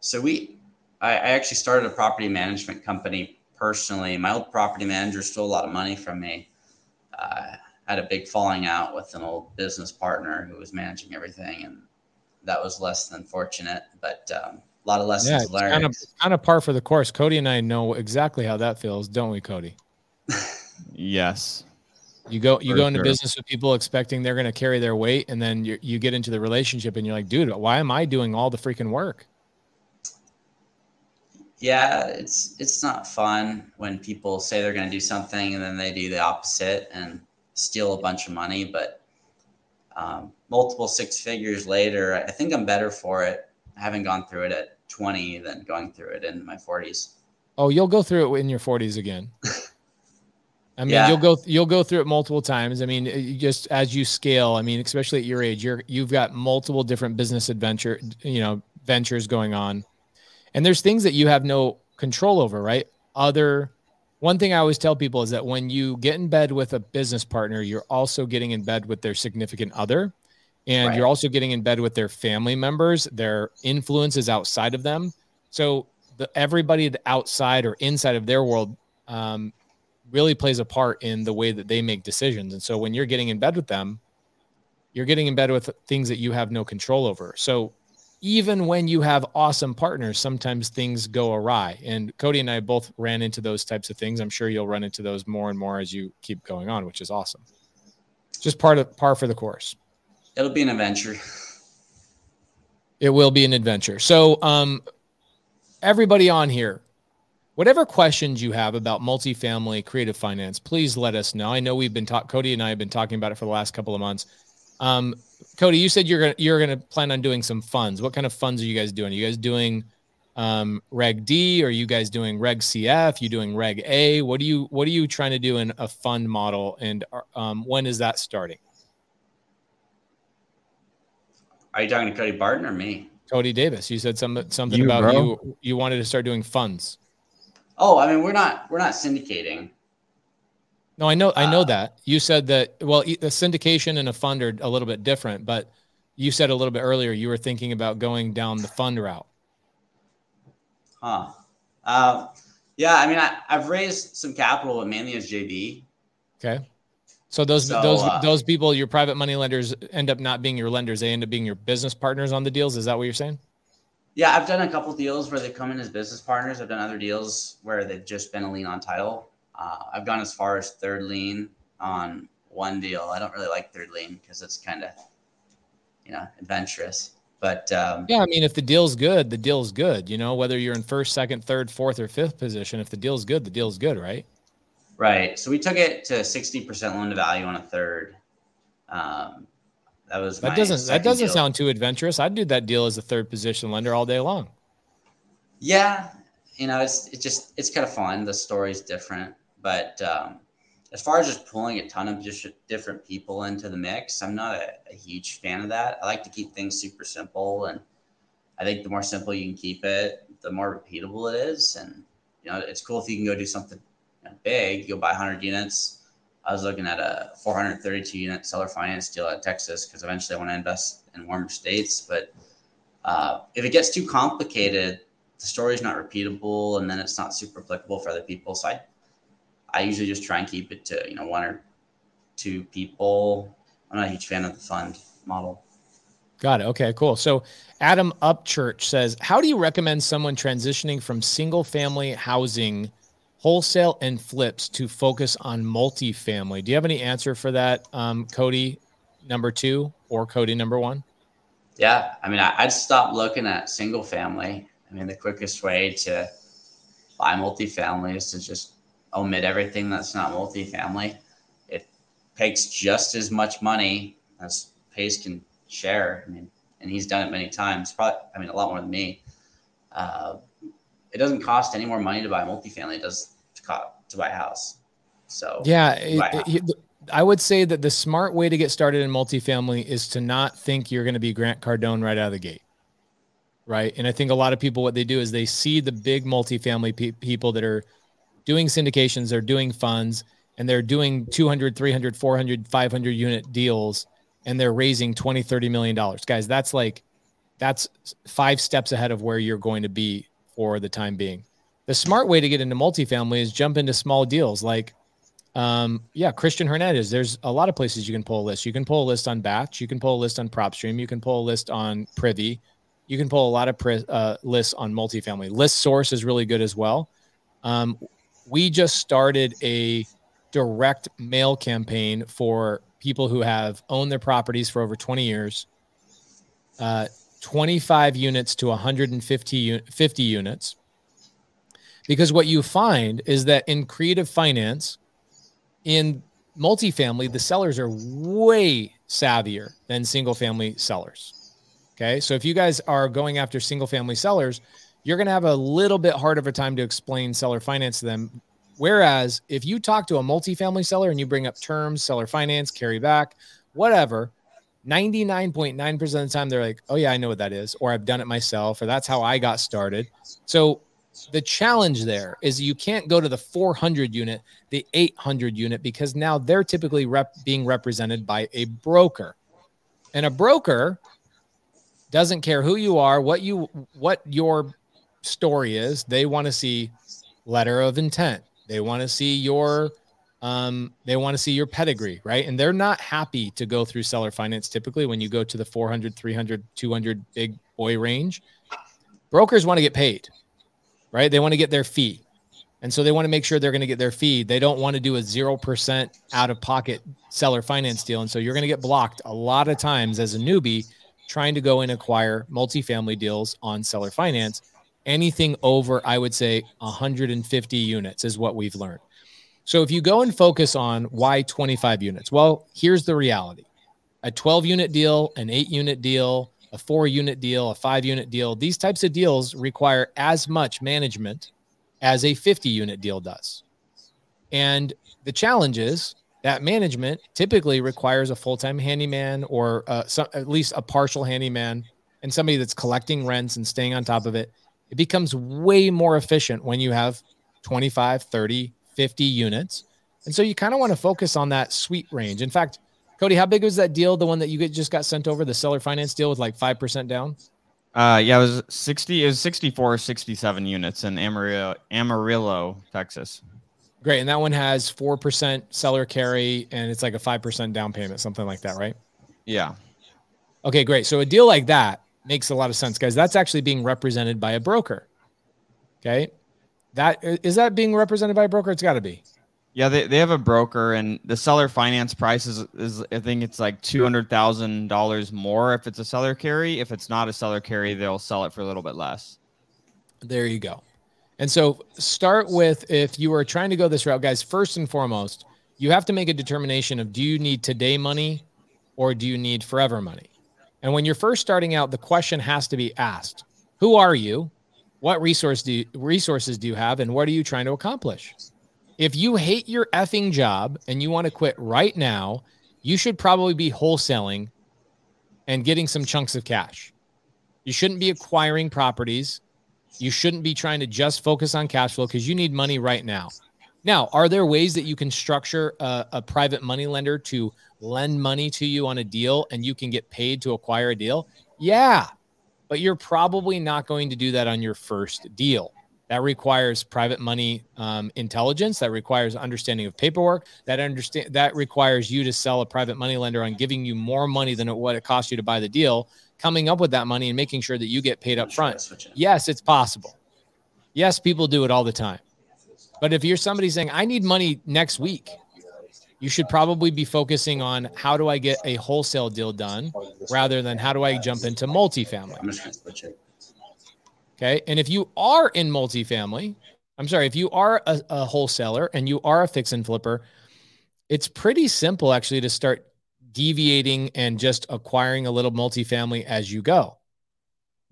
So we, I, I actually started a property management company personally. My old property manager stole a lot of money from me. Uh, had a big falling out with an old business partner who was managing everything, and that was less than fortunate. But um, a lot of lessons yeah, learned. Kind of, kind of par for the course. Cody and I know exactly how that feels, don't we, Cody? yes. You go you For go into sure. business with people expecting they're going to carry their weight, and then you you get into the relationship, and you're like, dude, why am I doing all the freaking work? Yeah, it's it's not fun when people say they're going to do something and then they do the opposite and steal a bunch of money. But um, multiple six figures later, I think I'm better for it, having gone through it at 20 than going through it in my 40s. Oh, you'll go through it in your 40s again. I mean, yeah. you'll go you'll go through it multiple times. I mean, just as you scale. I mean, especially at your age, you're you've got multiple different business adventure, you know, ventures going on, and there's things that you have no control over, right? Other one thing I always tell people is that when you get in bed with a business partner, you're also getting in bed with their significant other. And right. you're also getting in bed with their family members, their influences outside of them. So the, everybody outside or inside of their world um, really plays a part in the way that they make decisions. And so when you're getting in bed with them, you're getting in bed with things that you have no control over. So even when you have awesome partners, sometimes things go awry. And Cody and I both ran into those types of things. I'm sure you'll run into those more and more as you keep going on, which is awesome. Just part of par for the course. It'll be an adventure. It will be an adventure. So, um, everybody on here, whatever questions you have about multifamily creative finance, please let us know. I know we've been talking, Cody and I have been talking about it for the last couple of months. Um, Cody, you said you're gonna you're gonna plan on doing some funds. What kind of funds are you guys doing? Are you guys doing um, Reg D? Are you guys doing Reg CF? You doing Reg A? What do you what are you trying to do in a fund model? And um, when is that starting? Are you talking to Cody Barton or me? Cody Davis. You said some, something you, about bro. you you wanted to start doing funds. Oh, I mean, we're not we're not syndicating. No, I know, I know uh, that you said that. Well, a syndication and a fund are a little bit different, but you said a little bit earlier you were thinking about going down the fund route. Huh. Uh, yeah, I mean, I, have raised some capital, but mainly as JV. Okay. So those so, those uh, those people, your private money lenders, end up not being your lenders; they end up being your business partners on the deals. Is that what you're saying? Yeah, I've done a couple deals where they come in as business partners. I've done other deals where they've just been a lien on title. Uh, I've gone as far as third lien on one deal. I don't really like third lien because it's kind of, you know, adventurous. But um, yeah, I mean, if the deal's good, the deal's good. You know, whether you're in first, second, third, fourth, or fifth position, if the deal's good, the deal's good, right? Right. So we took it to sixty percent loan to value on a third. Um, that was that doesn't that doesn't deal. sound too adventurous. I'd do that deal as a third position lender all day long. Yeah, you know, it's it's just it's kind of fun. The story's different. But um, as far as just pulling a ton of just different people into the mix, I'm not a, a, huge fan of that. I like to keep things super simple, and I think the more simple you can keep it, the more repeatable it is. And you know, it's cool if you can go do something big. you'll buy 100 units. I was looking at a 432 unit seller finance deal at Texas because eventually I want to invest in warmer states. But uh, if it gets too complicated, the story is not repeatable, and then it's not super applicable for other people. So I I usually just try and keep it to you know one or two people. I'm not a huge fan of the fund model. Got it. Okay, cool. So Adam Upchurch says, "How do you recommend someone transitioning from single family housing, wholesale and flips to focus on multifamily?" Do you have any answer for that, um, Cody, number two, or Cody, number one? Yeah, I mean, I'd stop looking at single family. I mean, the quickest way to buy multifamily is to just omit everything that's not multifamily. It takes just as much money as Pace can share. I mean, and he's done it many times. Probably, I mean, a lot more than me. Uh, it doesn't cost any more money to buy multifamily. It does to, co- to buy a house. So yeah, it, it, I would say that the smart way to get started in multifamily is to not think you're going to be Grant Cardone right out of the gate. Right. And I think a lot of people, what they do is they see the big multifamily pe- people that are doing syndications, they're doing funds, and they're doing 200, 300, 400, 500 unit deals, and they're raising 20, 30 million dollars. Guys, that's like, that's five steps ahead of where you're going to be for the time being. The smart way to get into multifamily is jump into small deals like, um, yeah, Christian Hernandez. There's a lot of places you can pull a list. You can pull a list on Batch. You can pull a list on PropStream. You can pull a list on Privy. You can pull a lot of pri- uh, lists on multifamily. List Source is really good as well. Um, we just started a direct mail campaign for people who have owned their properties for over 20 years, uh, 25 units to 150 50 units. Because what you find is that in creative finance, in multifamily, the sellers are way savvier than single family sellers. Okay. So if you guys are going after single family sellers, you're going to have a little bit hard of a time to explain seller finance to them. Whereas if you talk to a multifamily seller and you bring up terms, seller finance, carry back, whatever, 99.9% of the time they're like, oh, yeah, I know what that is, or I've done it myself, or that's how I got started. So the challenge there is you can't go to the 400 unit, the 800 unit, because now they're typically rep- being represented by a broker. And a broker doesn't care who you are, what you what your story is. They want to see letter of intent. They want to see your um, they want to see your pedigree, right? And they're not happy to go through seller finance typically when you go to the 400, 300, 200 big boy range. Brokers want to get paid right? They want to get their fee. And so they want to make sure they're going to get their fee. They don't want to do a 0% out of pocket seller finance deal. And so you're going to get blocked a lot of times as a newbie trying to go and acquire multifamily deals on seller finance. Anything over, I would say 150 units is what we've learned. So if you go and focus on why 25 units, well, here's the reality a 12 unit deal, an eight unit deal, a four unit deal, a five unit deal. These types of deals require as much management as a 50 unit deal does. And the challenge is that management typically requires a full time handyman or uh, some, at least a partial handyman and somebody that's collecting rents and staying on top of it. It becomes way more efficient when you have 25, 30, 50 units. And so you kind of want to focus on that sweet range. In fact, Cody, how big was that deal? The one that you just got sent over, the seller finance deal with like 5% down? Uh, yeah, it was 60, it was 64, 67 units in Amarillo, Amarillo, Texas. Great. And that one has 4% seller carry and it's like a 5% down payment, something like that, right? Yeah. Okay, great. So a deal like that makes a lot of sense, guys. That's actually being represented by a broker. Okay. That is that being represented by a broker? It's got to be. Yeah, they, they have a broker, and the seller finance price is, is I think it's like two hundred thousand dollars more if it's a seller carry. If it's not a seller carry, they'll sell it for a little bit less. There you go. And so start with if you are trying to go this route, guys. First and foremost, you have to make a determination of do you need today money or do you need forever money? And when you're first starting out, the question has to be asked: Who are you? What resource do you, resources do you have, and what are you trying to accomplish? If you hate your effing job and you want to quit right now, you should probably be wholesaling and getting some chunks of cash. You shouldn't be acquiring properties. You shouldn't be trying to just focus on cash flow because you need money right now. Now, are there ways that you can structure a, a, private money lender to lend money to you on a deal and you can get paid to acquire a deal? Yeah, but you're probably not going to do that on your first deal. That requires private money um, intelligence. That requires understanding of paperwork. That understand that requires you to sell a private money lender on giving you more money than what it costs you to buy the deal. Coming up with that money and making sure that you get paid up front. Yes, it's possible. Yes, people do it all the time. But if you're somebody saying, I need money next week, you should probably be focusing on how do I get a wholesale deal done rather than how do I jump into multifamily. I'm just going to switch it. Okay. And if you are in multifamily, I'm sorry, if you are a, a wholesaler and you are a fix and flipper, it's pretty simple actually to start deviating and just acquiring a little multifamily as you go.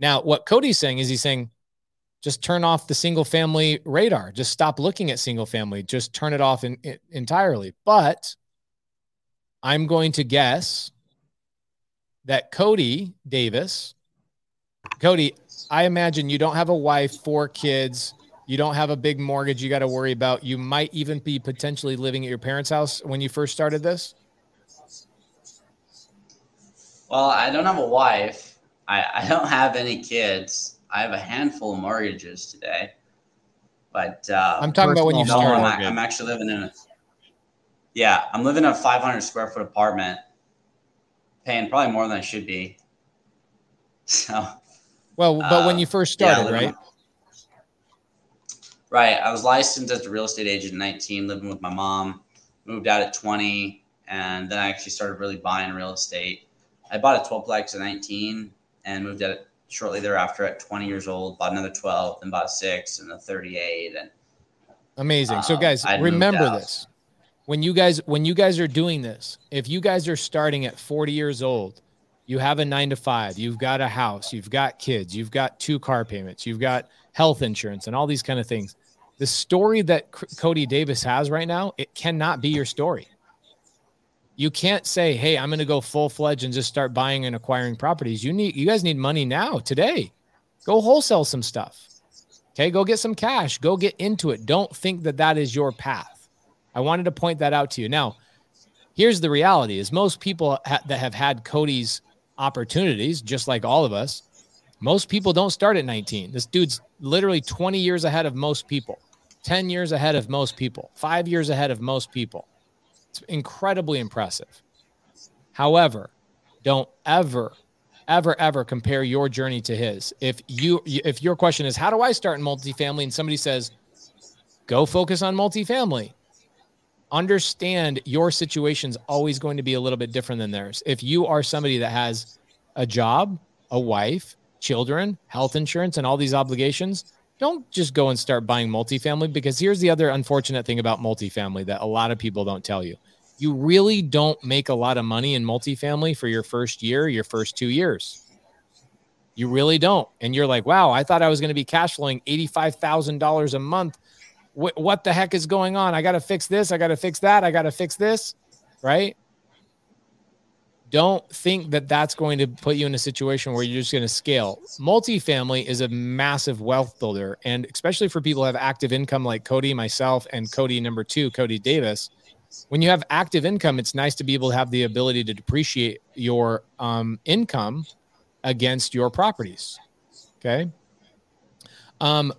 Now, what Cody's saying is he's saying, just turn off the single family radar. Just stop looking at single family. Just turn it off in, in, entirely. But I'm going to guess that Cody Davis, Cody, I imagine you don't have a wife, four kids, you don't have a big mortgage you got to worry about. You might even be potentially living at your parents' house when you first started this. Well, I don't have a wife. I, I don't have any kids. I have a handful of mortgages today. But uh, I'm talking about when you started. I'm, I'm actually living in a yeah, I'm living in a 500 square foot apartment, paying probably more than I should be. So well, but when you uh, first started, yeah, right? Right. I was licensed as a real estate agent at 19, living with my mom. Moved out at 20, and then I actually started really buying real estate. I bought a 12 plex at 19 and moved out shortly thereafter at 20 years old. Bought another 12, then bought a six and a 38. And amazing. So, um, guys, remember this: when you guys when you guys are doing this, if you guys are starting at 40 years old you have a nine to five, you've got a house, you've got kids, you've got two car payments, you've got health insurance, and all these kind of things. The story that C- Cody Davis has right now, it cannot be your story. You can't say, "Hey, I'm going to go full fledged and just start buying and acquiring properties." You need, you guys need money now, today. Go wholesale some stuff. Okay, go get some cash, go get into it. Don't think that that is your path. I wanted to point that out to you. Now, here's the reality is most people ha- that have had Cody's opportunities, just like all of us, most people don't start at 19. This dude's literally 20 years ahead of most people, 10 years ahead of most people, five years ahead of most people. It's incredibly impressive. However, don't ever, ever, ever compare your journey to his. If you, if your question is, how do I start in multifamily? And somebody says, go focus on multifamily understand your situation's always going to be a little bit different than theirs. If you are somebody that has a job, a wife, children, health insurance, and all these obligations, don't just go and start buying multifamily because here's the other unfortunate thing about multifamily that a lot of people don't tell you. You really don't make a lot of money in multifamily for your first year, your first two years. You really don't. And you're like, wow, I thought I was going to be cash flowing $85,000 a month what, what the heck is going on? I got to fix this. I got to fix that. I got to fix this. Right. Don't think that that's going to put you in a situation where you're just going to scale. Multifamily is a massive wealth builder. And especially for people who have active income like Cody, myself, and Cody, number two, Cody Davis. When you have active income, it's nice to be able to have the ability to depreciate your um, income against your properties. Okay. Um,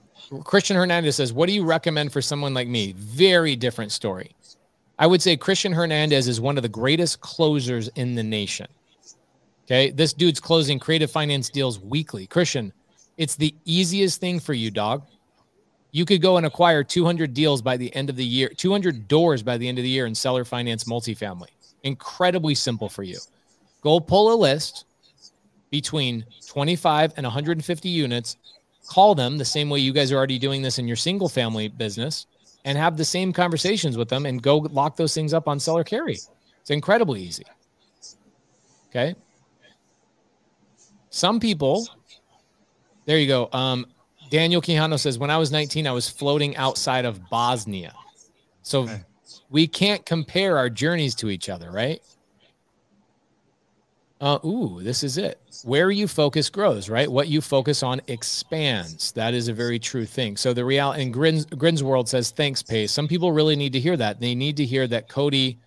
Christian Hernandez says, What do you recommend for someone like me? Very different story. I would say Christian Hernandez is one of the greatest closers in the nation. Okay. This dude's closing creative finance deals weekly. Christian, it's the easiest thing for you, dog. You could go and acquire 200 deals by the end of the year, 200 doors by the end of the year in seller finance multifamily. Incredibly simple for you. Go pull a list between 25 and 150 units call them the same way you guys are already doing this in your single family business and have the same conversations with them and go lock those things up on seller carry. It's incredibly easy. Okay. Some people, there you go. Um, Daniel Quijano says, when I was 19, I was floating outside of Bosnia. So okay. we can't compare our journeys to each other, right? Uh, ooh, this is it. Where you focus grows, right? What you focus on expands. That is a very true thing. So the real and Grins Grins World says, "Thanks, Pace." Some people really need to hear that. They need to hear that Cody,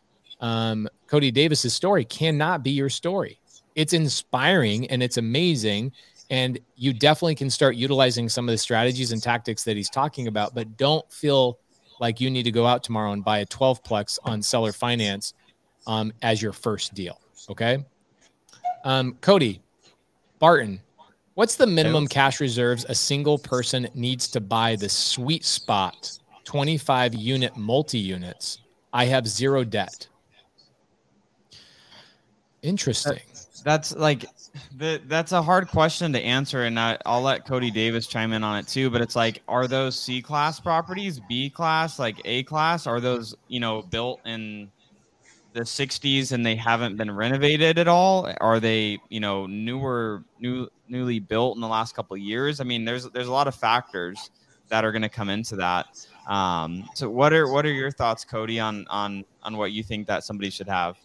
um, Cody Davis's story cannot be your story. It's inspiring and it's amazing, and you definitely can start utilizing some of the strategies and tactics that he's talking about. But don't feel like you need to go out tomorrow and buy a 12 plex on seller finance um, as your first deal. Okay um, Cody Barton, what's the minimum cash reserves a single person needs to buy the sweet spot 25 unit multi units? I have zero debt. Interesting. That's like the, that's a hard question to answer, and I, will let Cody Davis chime in on it too. But it's like, are those C class properties, B class, like A class? Are those you know built in the 60s and they haven't been renovated at all? Are they, you know, newer, new, newly built in the last couple of years? I mean, there's there's a lot of factors that are going to come into that. Um, so, what are what are your thoughts, Cody, on on on what you think that somebody should have?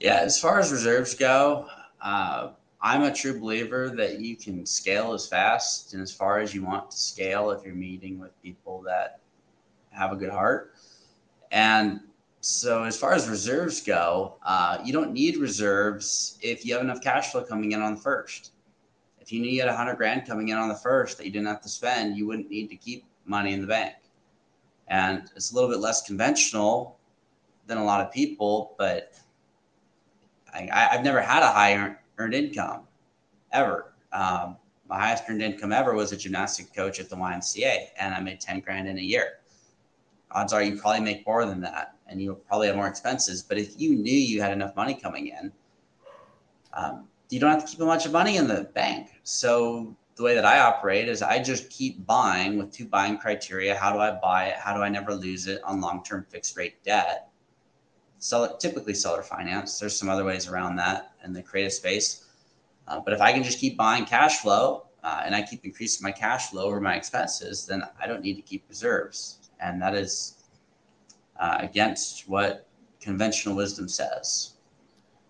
Yeah, as far as reserves go, uh, I'm a true believer that you can scale as fast and as far as you want to scale if you're meeting with people that have a good heart. And so as far as reserves go, uh, you don't need reserves if you have enough cash flow coming in on the first. If you knew you had a hundred grand coming in on the first that you didn't have to spend, you wouldn't need to keep money in the bank. And it's a little bit less conventional than a lot of people, but I, have never had a high earned income ever. Um, my highest earned income ever was a gymnastic coach at the YMCA, and I made 10 grand in a year. Odds are you probably make more than that and you'll probably have more expenses. But if you knew you had enough money coming in, um, you don't have to keep a bunch of money in the bank. So the way that I operate is I just keep buying with two buying criteria. How do I buy it? How do I never lose it on long-term fixed rate debt? Typically seller finance. There's some other ways around that in the creative space. Uh, but if I can just keep buying cash flow uh, and I keep increasing my cash flow over my expenses, then I don't need to keep reserves. And that is uh, against what conventional wisdom says.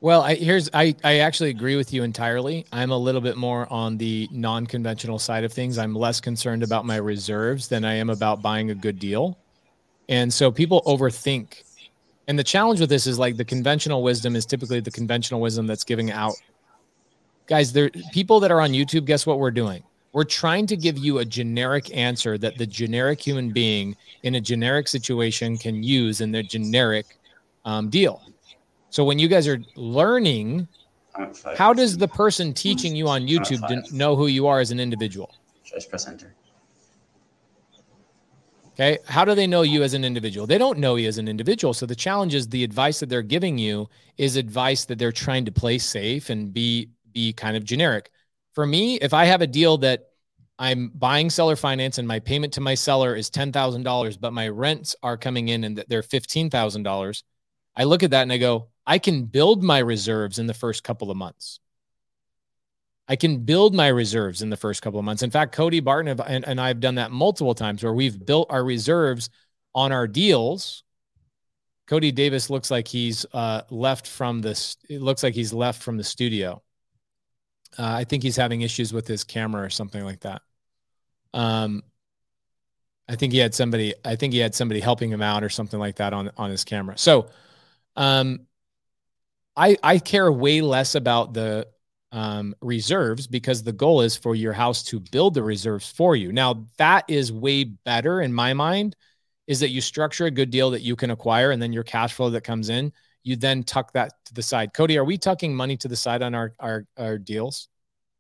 Well, I, here's I I actually agree with you entirely. I'm a little bit more on the non-conventional side of things. I'm less concerned about my reserves than I am about buying a good deal. And so people overthink. And the challenge with this is like the conventional wisdom is typically the conventional wisdom that's giving out. Guys, there people that are on YouTube, guess what we're doing? We're trying to give you a generic answer that the generic human being in a generic situation can use in their generic um, deal. So when you guys are learning, how does the person teaching you on YouTube know who you are as an individual? Just press enter. Okay. How do they know you as an individual? They don't know you as an individual. So the challenge is the advice that they're giving you is advice that they're trying to play safe and be be kind of generic. For me, if I have a deal that I'm buying seller finance and my payment to my seller is $10,000, but my rents are coming in and they're $15,000, I look at that and I go, I can build my reserves in the first couple of months. I can build my reserves in the first couple of months. In fact, Cody Barton and, and I've done that multiple times where we've built our reserves on our deals. Cody Davis looks like he's uh, left from this. It looks like he's left from the studio. Uh, I think he's having issues with his camera or something like that. Um, I think he had somebody. I think he had somebody helping him out or something like that on on his camera. So, um, I I care way less about the um, reserves because the goal is for your house to build the reserves for you. Now that is way better in my mind. Is that you structure a good deal that you can acquire, and then your cash flow that comes in you then tuck that to the side. Cody, are we tucking money to the side on our our, our deals?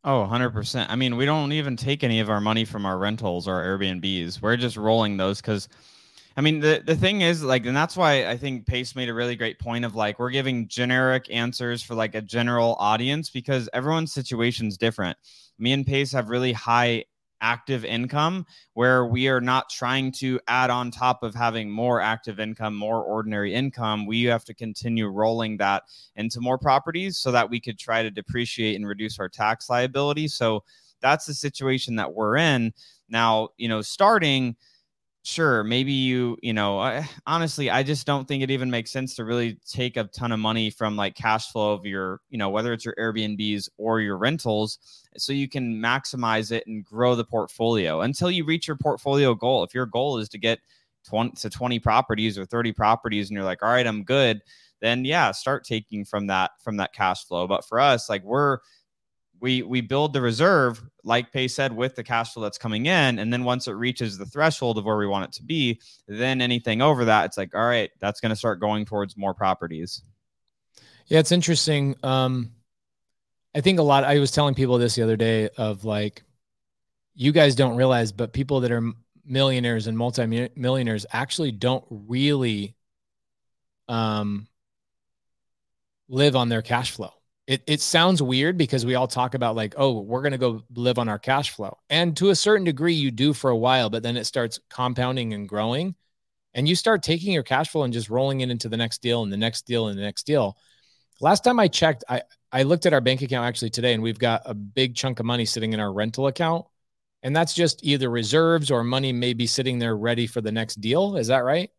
Oh, 100%. I mean, we don't even take any of our money from our rentals or Airbnbs. We're just rolling those because, I mean, the, the thing is, like, and that's why I think Pace made a really great point of like, we're giving generic answers for like a general audience because everyone's situation is different. Me and Pace have really high active income where we are not trying to add on top of having more active income, more ordinary income. We have to continue rolling that into more properties so that we could try to depreciate and reduce our tax liability. So that's the situation that we're in. Now, you know, starting sure maybe you you know I, honestly i just don't think it even makes sense to really take a ton of money from like cash flow of your you know whether it's your airbnbs or your rentals so you can maximize it and grow the portfolio until you reach your portfolio goal. If your goal is to get 20 to 20 properties or 30 properties and you're like all right i'm good then yeah start taking from that from that cash flow. But for us like we're we we build the reserve like Pace said with the cash flow that's coming in. And then once it reaches the threshold of where we want it to be then anything over that it's like all right that's going to start going towards more properties. Yeah it's interesting. Um i think a lot i was telling people this the other day of like you guys don't realize but people that are millionaires and multi-millionaires actually don't really um live on their cash flow it, it sounds weird because we all talk about like oh we're going to go live on our cash flow. And to a certain degree you do for a while but then it starts compounding and growing. And you start taking your cash flow and just rolling it into the next deal and the next deal and the next deal. Last time i checked i i looked at our bank account actually today and we've got a big chunk of money sitting in our rental account. And that's just either reserves or money maybe sitting there ready for the next deal. Is that right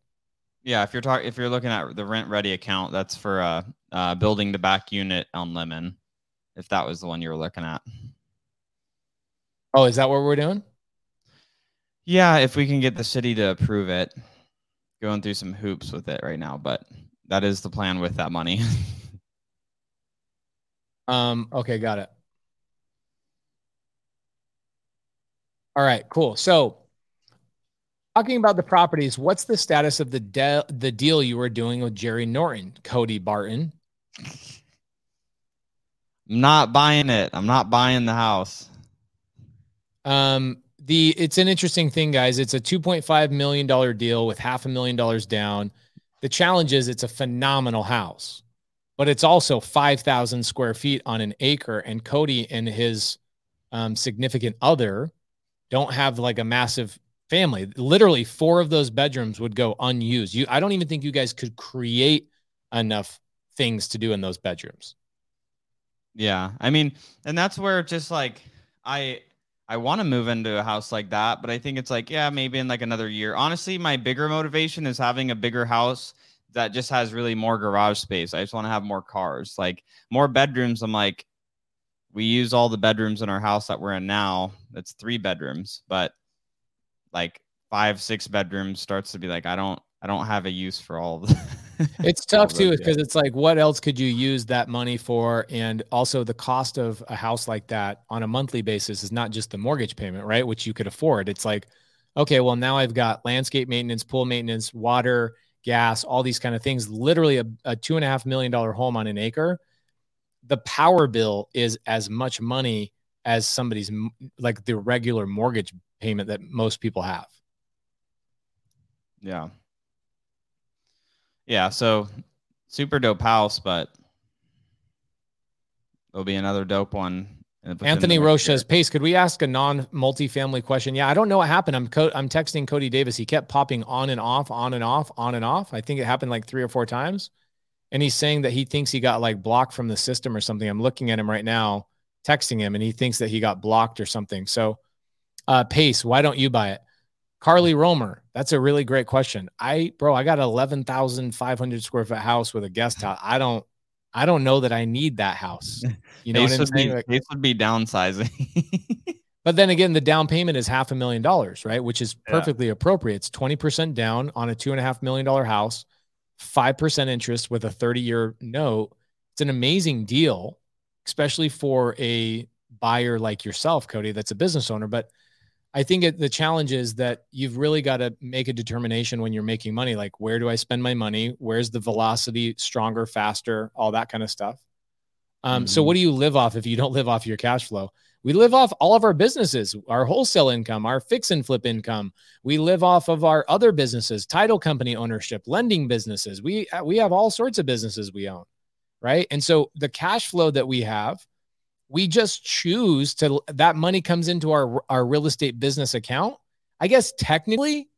yeah, if you're talking, if you're looking at the rent ready account, that's for uh, uh, building the back unit on Lemon. If that was the one you were looking at. Oh, is that what we're doing? Yeah, if we can get the city to approve it, going through some hoops with it right now, but that is the plan with that money. um. Okay, got it. All right, cool. So Talking about the properties, what's the status of the de- the deal you were doing with Jerry Norton, Cody Barton? I'm not buying it. I'm not buying the house. Um, the it's an interesting thing, guys. It's a 2.5 million dollar deal with half a million dollars down. The challenge is it's a phenomenal house, but it's also 5,000 square feet on an acre. And Cody and his um, significant other don't have like a massive family. Literally, four of those bedrooms would go unused. You, I don't even think you guys could create enough things to do in those bedrooms. Yeah, I mean, and that's where just like I I want to move into a house like that, but I think it's like yeah, maybe in like another year. Honestly, my bigger motivation is having a bigger house that just has really more garage space. I just want to have more cars, like more bedrooms. I'm like, we use all the bedrooms in our house that we're in now. It's three bedrooms, but like five, six bedrooms starts to be like, I don't, I don't have a use for all of them. it's tough too because it's like what else could you use that money for? And also the cost of a house like that on a monthly basis is not just the mortgage payment right which you could afford. It's like okay well now i've got landscape maintenance pool maintenance water gas all these kind of things literally a, a two and a half million dollar home on an acre. The power bill is as much money as somebody's like the regular mortgage payment that most people have yeah yeah, so super dope house, but there'll be another dope one. Anthony Roche says, Pace, could we ask a non multifamily question? Yeah, I don't know what happened. I'm co- I'm texting Cody Davis. He kept popping on and off, on and off, on and off. I think it happened like three or four times. And he's saying that he thinks he got like blocked from the system or something. I'm looking at him right now, texting him, and he thinks that he got blocked or something. So, uh, Pace, why don't you buy it? Carly Romer, that's a really great question. I, bro, I got an 11,500 square foot house with a guest house. I don't, I don't know that I need that house. You know, what I'm saying? Be, like, would be downsizing. but then again, the down payment is half a million dollars, right? Which is perfectly yeah. appropriate. It's 20% down on a two and a half million dollar house, 5% interest with a 30 year note. It's an amazing deal, especially for a buyer like yourself, Cody, that's a business owner. But I think it, the challenge is that you've really got to make a determination when you're making money. Like, where do I spend my money? Where's the velocity stronger, faster, all that kind of stuff. Um, mm-hmm. So, what do you live off if you don't live off your cash flow? We live off all of our businesses, our wholesale income, our fix and flip income. We live off of our other businesses, title company ownership, lending businesses. We we have all sorts of businesses we own, right? And so the cash flow that we have we just choose to that money comes into our our real estate business account i guess technically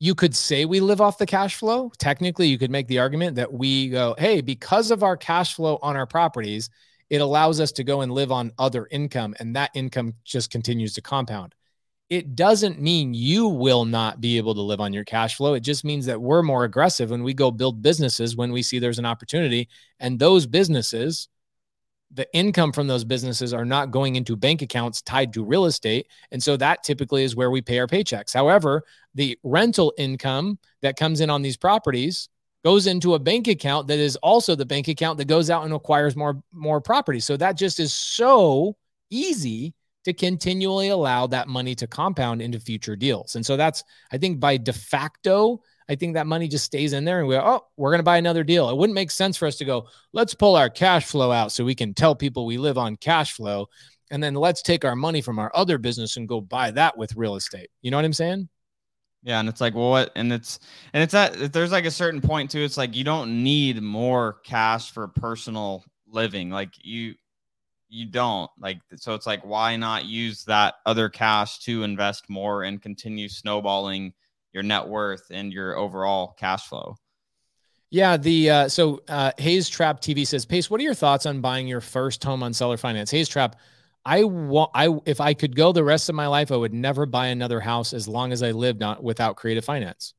you could say we live off the cash flow technically you could make the argument that we go hey because of our cash flow on our properties it allows us to go and live on other income and that income just continues to compound it doesn't mean you will not be able to live on your cash flow. It just means that we're more aggressive when we go build businesses when we see there's an opportunity. And those businesses the income from those businesses are not going into bank accounts tied to real estate. And so that typically is where we pay our paychecks. However, the rental income that comes in on these properties goes into a bank account that is also the bank account that goes out and acquires more more property. So that just is so easy to continually allow that money to compound into future deals. And so that's I think by de facto I think that money just stays in there and we go, oh, we're going to buy another deal. It wouldn't make sense for us to go, let's pull our cash flow out so we can tell people we live on cash flow. And then let's take our money from our other business and go buy that with real estate. You know what I'm saying? Yeah, and it's like, well, what? And it's and it's that there's like a certain point too. It's like you don't need more cash for personal living. Like you, you don't like. So it's like, why not use that other cash to invest more and continue snowballing your net worth and your overall cash flow. Yeah, the uh, so uh, Hayes Trap TV says, Pace, what are your thoughts on buying your first home on seller finance? Hayes Trap, I want I if I could go the rest of my life, I would never buy another house as long as I lived on without creative finance.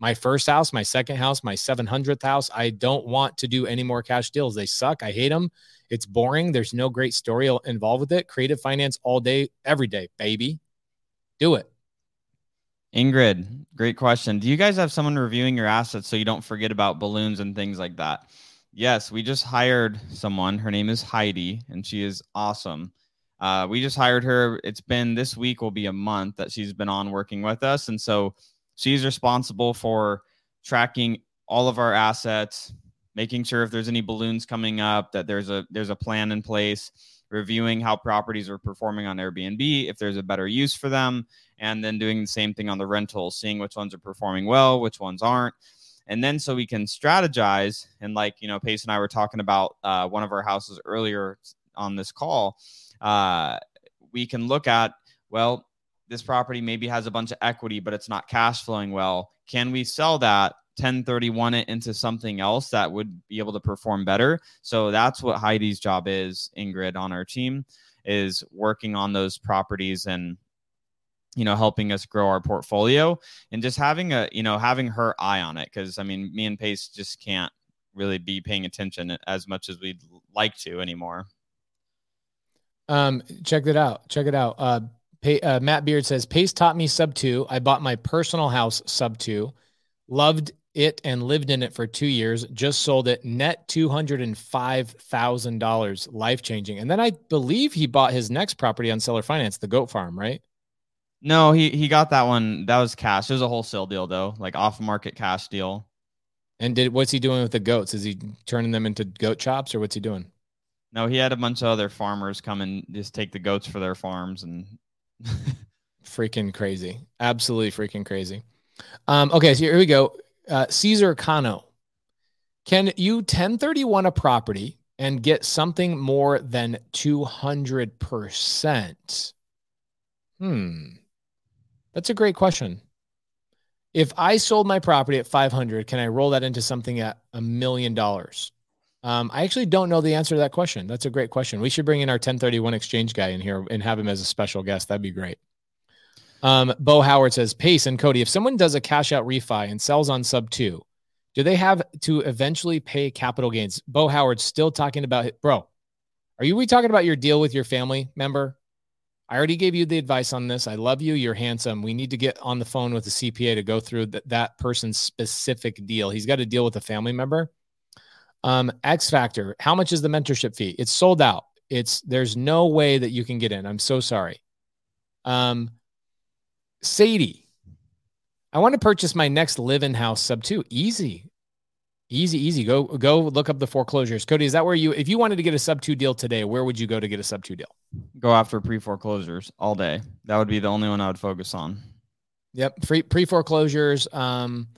My first house, my second house, my 700th house, I don't want to do any more cash deals. They suck. I hate them. It's boring. There's no great story involved with it. Creative finance all day, every day, baby. Do it. Ingrid, great question. Do you guys have someone reviewing your assets so you don't forget about balloons and things like that? Yes, we just hired someone. Her name is Heidi, and she is awesome. Uh, we just hired her. It's been this week will be a month that she's been on working with us, and so she's responsible for tracking all of our assets, making sure if there's any balloons coming up that there's a there's a plan in place reviewing how properties are performing on Airbnb, if there's a better use for them, and then doing the same thing on the rentals, seeing which ones are performing well, which ones aren't. And then so we can strategize. And like, you know, Pace and I were talking about uh, one of our houses earlier on this call. Uh, we can look at, well, this property maybe has a bunch of equity, but it's not cash flowing well. Can we sell that 1031 it into something else that would be able to perform better. So that's what Heidi's job is, Ingrid, on our team, is working on those properties and you know helping us grow our portfolio and just having a you know having her eye on it. Because i mean me and pace just can't really be paying attention as much as we'd like to anymore. Um check it out. Check it out. Uh, pay, uh matt beard says pace taught me sub two. I bought my personal house sub two. Loved it and lived in it for two years just sold it net $205000 life changing and then i believe he bought his next property on seller finance the goat farm right no, he he got that one. That was cash. It was a wholesale deal though, like off market cash deal. And did what's he doing with the goats? Is he turning them into goat chops or what's he doing? No, he had a bunch of other farmers come and just take the goats for their farms and freaking crazy. Absolutely freaking crazy. Um, okay, so here we go. Uh, Caesar Cano. Can you 1031 a property and get something more than 200%? Hmm. That's a great question. If I sold my property at 500, can I roll that into something at a million dollars? Um, I actually don't know the answer to that question. That's a great question. We should bring in our 1031 exchange guy in here and have him as a special guest. That'd be great. Um, Bo Howard says, Pace and Cody, if someone does a cash out refi and sells on sub two, do they have to eventually pay capital gains? Bo Howard still talking about it. Bro, are you we talking about your deal with your family member? I already gave you the advice on this. I love you. You're handsome. We need to get on the phone with the CPA to go through th- that person's specific deal. He's got to deal with a family member. Um, X Factor. How much is the mentorship fee? It's sold out. It's there's no way that you can get in. I'm so sorry. Um, Sadie, I want to purchase my next live-in house sub two. Easy. Easy, easy. Go go look up the foreclosures. Cody, is that where you if you wanted to get a sub two deal today, where would you go to get a sub two deal? Go after pre foreclosures all day. That would be the only one I would focus on. Yep. Free pre foreclosures. Um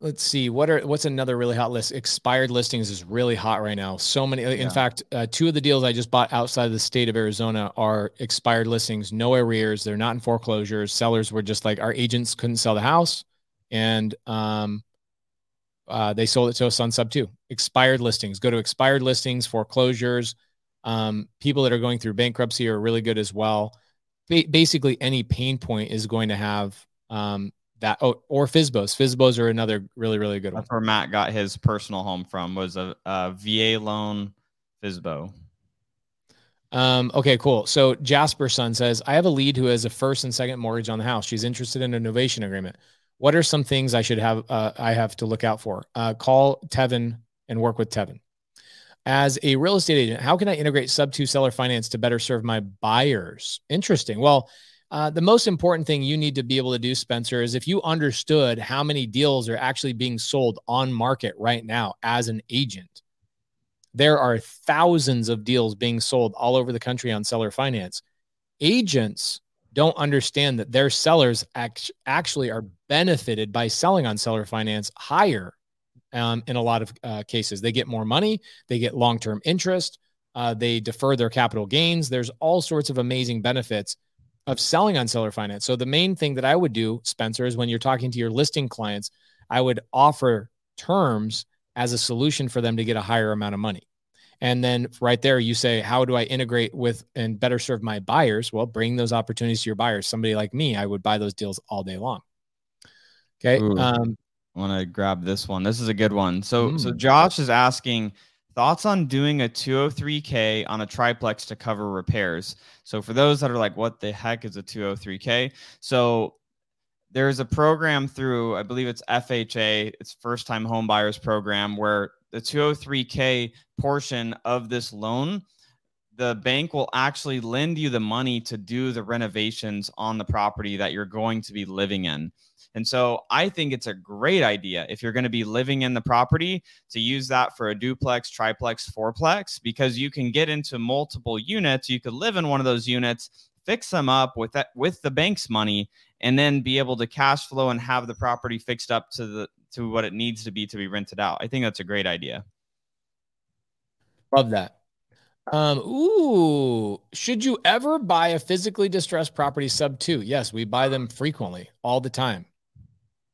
let's see what are what's another really hot list expired listings is really hot right now so many in fact uh, two of the deals i just bought outside of the state of arizona are expired listings no arrears they're not in foreclosures sellers were just like our agents couldn't sell the house and um uh, they sold it to us on sub two. Expired listings. Go to expired listings, foreclosures. Um, people that are going through bankruptcy are really good as well. Ba- basically, any pain point is going to have um, that. Oh, or Fizbos. Fizbos are another really, really good That's one. where Matt got his personal home from. Was a, a VA loan Fizbo. Um, okay, cool. So Jasper Son says, I have a lead who has a first and second mortgage on the house. She's interested in a novation agreement. What are some things I should have? Uh, I have to look out for. Uh, call Tevin and work with Tevin. As a real estate agent, how can I integrate sub two seller finance to better serve my buyers? Interesting. Well, uh, the most important thing you need to be able to do, Spencer, is if you understood how many deals are actually being sold on market right now as an agent, there are thousands of deals being sold all over the country on seller finance. Agents don't understand that their sellers act- actually are benefited by selling on seller finance higher um, in a lot of uh, cases. They get more money, they get long term interest, uh, they defer their capital gains. There's all sorts of amazing benefits of selling on seller finance. So, the main thing that I would do, Spencer, is when you're talking to your listing clients, I would offer terms as a solution for them to get a higher amount of money. And then right there, you say, How do I integrate with and better serve my buyers? Well, bring those opportunities to your buyers. Somebody like me, I would buy those deals all day long. Okay. Ooh. Um, I want to grab this one. This is a good one. So, Mm. so Josh is asking thoughts on doing a 203k on a triplex to cover repairs. So, for those that are like, what the heck is a 203k? So, there's a program through, I believe it's FHA, it's First Time Home Buyers Program, where the 203k portion of this loan the bank will actually lend you the money to do the renovations on the property that you're going to be living in. And so I think it's a great idea if you're going to be living in the property to use that for a duplex, triplex, fourplex, because you can get into multiple units. You could live in one of those units, fix them up with that with the bank's money, and then be able to cash flow and have the property fixed up to the to what it needs to be to be rented out. I think that's a great idea. Love that. Um, ooh, should you ever buy a physically distressed property sub two? Yes, we buy them frequently, all the time.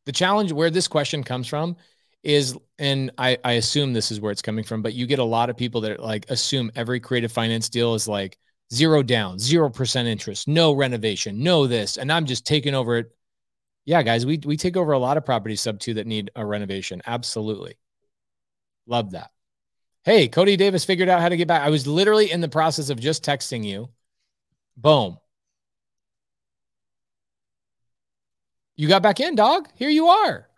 The challenge where this question comes from is, and I, I assume this is where it's coming from, but you get a lot of people that like assume every creative finance deal is like zero down, 0% interest, no renovation, no this. And I'm just taking over it. Yeah, guys, we, we take over a lot of properties sub two that need a renovation. Absolutely. Love that. Hey, Cody Davis figured out how to get back. I was literally in the process of just texting you. Boom. You got back in, dog. Here you are.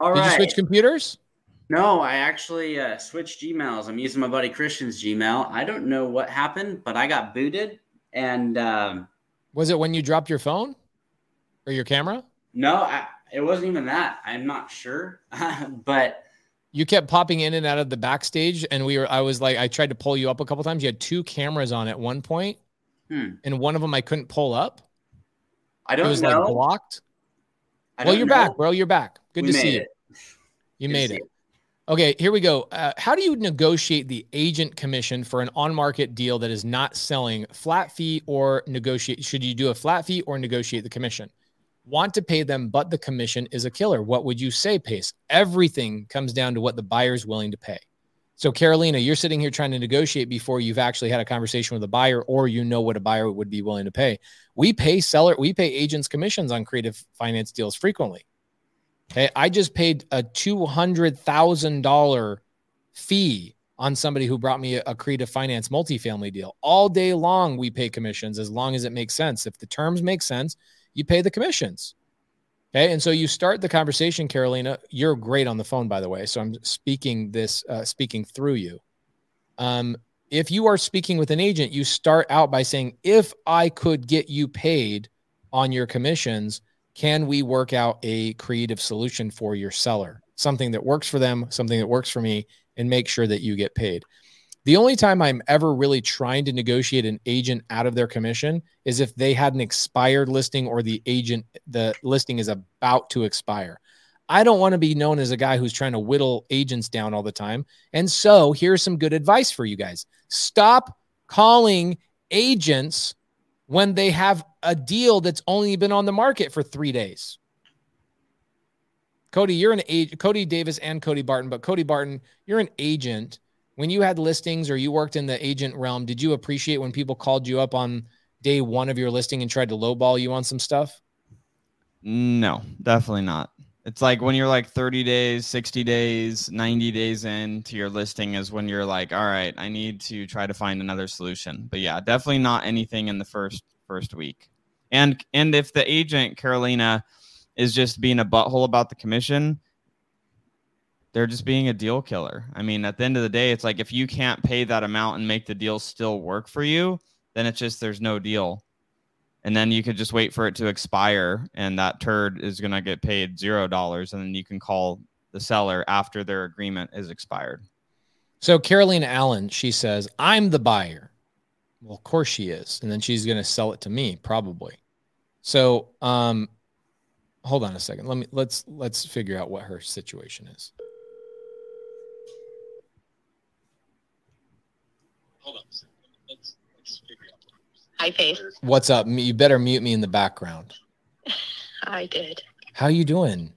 All Did right. you switch computers? No, I actually uh, switched Gmails. I'm using my buddy Christian's Gmail. I don't know what happened, but I got booted. And um, Was it when you dropped your phone or your camera? no, I, it wasn't even that. I'm not sure. but You kept popping in and out of the backstage, and we were. I was like, I tried to pull you up a couple times. You had two cameras on at one point, hmm, and one of them I couldn't pull up. I It don't was know. like blocked. I Well, you're know. back, bro. You're back. Good We to see you. it. You Good made it. Okay, here we go. Uh, how do you negotiate the agent commission for an on-market deal that is not selling flat fee or negotiate? Should you do a flat fee or negotiate the commission? Want to pay them, but the commission is a killer. What would you say, Pace? Everything comes down to what the buyer's willing to pay. So, Carolina, you're sitting here trying to negotiate before you've actually had a conversation with a buyer, or you know what a buyer would be willing to pay. We pay seller, we pay agents commissions on creative finance deals frequently. Okay, I just paid a two hundred thousand dollar fee on somebody who brought me a creative finance multifamily deal. All day long, we pay commissions as long as it makes sense. If the terms make sense, you pay the commissions. Okay, and so you start the conversation, Carolina. You're great on the phone, by the way. So I'm speaking this, uh, speaking through you. Um, if you are speaking with an agent, you start out by saying, "If I could get you paid on your commissions." can we work out a creative solution for your seller something that works for them something that works for me and make sure that you get paid the only time i'm ever really trying to negotiate an agent out of their commission is if they had an expired listing or the agent the listing is about to expire i don't want to be known as a guy who's trying to whittle agents down all the time and so here's some good advice for you guys stop calling agents when they have a deal that's only been on the market for three days. Cody, you're an agent, Cody Davis and Cody Barton, but Cody Barton, you're an agent. When you had listings or you worked in the agent realm, did you appreciate when people called you up on day one of your listing and tried to lowball you on some stuff? No, definitely not. It's like when you're like 30 days, 60 days, 90 days into your listing is when you're like, all right, I need to try to find another solution. But yeah, definitely not anything in the first first week. And and if the agent Carolina is just being a butthole about the commission, they're just being a deal killer. I mean, at the end of the day, it's like if you can't pay that amount and make the deal still work for you, then it's just there's no deal and then you could just wait for it to expire and that turd is going to get paid zero dollars and then you can call the seller after their agreement is expired So Carolina Allen, she says, I'm the buyer. Well, of course she is. And then she's going to sell it to me, probably. So um hold on a second. Let me let's let's figure out what her situation is. Hold on a second. Let's, let's figure out. Hi, Faith. What's up? You better mute me in the background. I did. How are you doing?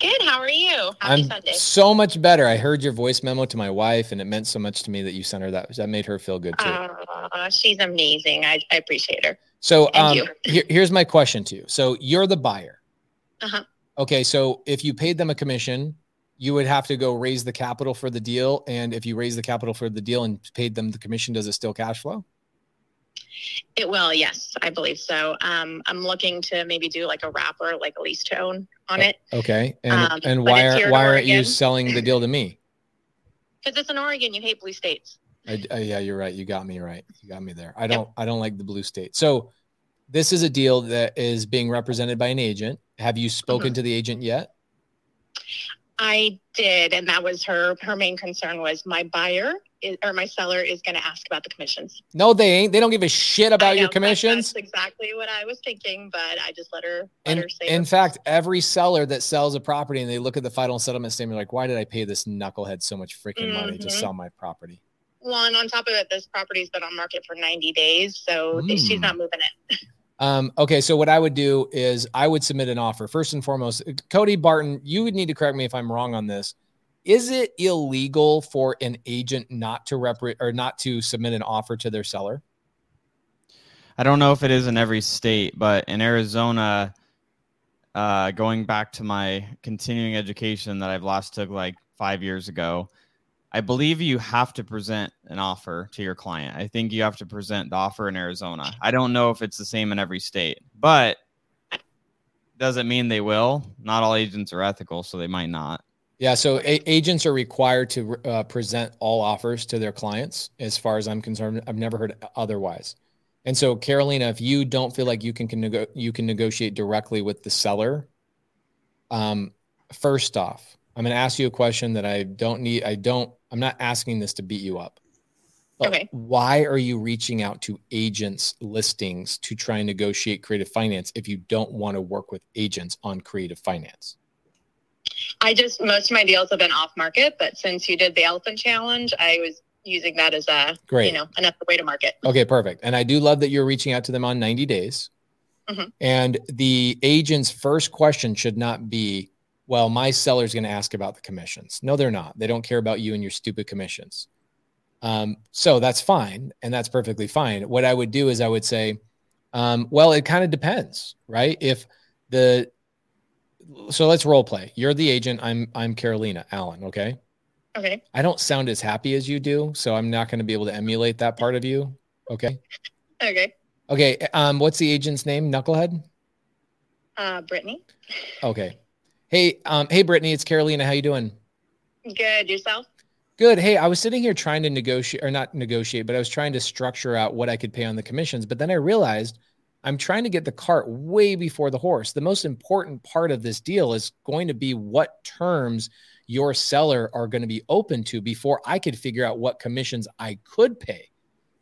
Good. How are you? Happy I'm Sunday. so much better. I heard your voice memo to my wife, and it meant so much to me that you sent her that. That made her feel good too. Uh, she's amazing. I, I appreciate her. So Thank um, you. here, here's my question to you. So you're the buyer. Uh-huh. Okay. So if you paid them a commission, you would have to go raise the capital for the deal. And if you raise the capital for the deal and paid them the commission, does it still cash flow? It will. Yes, I believe so. Um, I'm looking to maybe do like a wrapper, like a lease tone on it, Okay. And Um, and why are why aren't you selling the deal to me? because it's in Oregon. You hate blue states. I, I- yeah, you're right. You got me right. You got me there. I don't I don't like the blue state. So this is a deal that is being represented by an agent. Have you spoken Mhm. to the agent yet? I did, and that was her. Her main concern was my buyer is, or my seller is going to ask about the commissions. No, they ain't. They don't give a shit about know, your commissions. That's exactly what I was thinking, but I just let her let In, her say. in fact, every seller that sells a property and they look at the final settlement statement, like, why did I pay this knucklehead so much freaking money to Mhm. sell my property? Well, and on top of it, this property's been on market for 90 days, so she's Mm. not moving it. Um, okay, so what I would do is I would submit an offer. First and foremost, Cody Barton, you would need to correct me if I'm wrong on this. Is it illegal for an agent not to rep or not to submit an offer to their seller? I don't know if it is in every state, but in Arizona, uh, going back to my continuing education that I've lost took like five years ago, I believe you have to present an offer to your client. I think you have to present the offer in Arizona. I don't know if it's the same in every state, but doesn't mean they will. Not all agents are ethical, so they might not. Yeah, so a- agents are required to uh, present all offers to their clients. As far as I'm concerned, I've never heard otherwise. And so, Carolina, if you don't feel like you can, can nego- you can negotiate directly with the seller, um, first off, I'm going to ask you a question that I don't need. I don't. I'm not asking this to beat you up. Okay. Why are you reaching out to agents listings to try and negotiate creative finance if you don't want to work with agents on creative finance? I just most of my deals have been off market, but since you did the elephant challenge, I was using that as a Great. you know another way to market. Okay, perfect. And I do love that you're reaching out to them on 90 days. Mhm. And the agent's first question should not be, well, my seller's going to ask about the commissions. No, they're not. They don't care about you and your stupid commissions. Um, so that's fine. And that's perfectly fine. What I would do is I would say, um, well, it kind of depends, right? If the, so let's role play. You're the agent. I'm, I'm Carolina Allen. Okay. Okay. I don't sound as happy as you do. So I'm not going to be able to emulate that part of you. Okay. Okay. Okay. Um, what's the agent's name? Knucklehead. Uh, Brittany. Okay. Hey, um, hey, Brittany, it's Carolina. How you doing? Good. Yourself? Good. Hey, I was sitting here trying to negotiate, or not negotiate, but I was trying to structure out what I could pay on the commissions. But then I realized I'm trying to get the cart way before the horse. The most important part of this deal is going to be what terms your seller are going to be open to before I could figure out what commissions I could pay.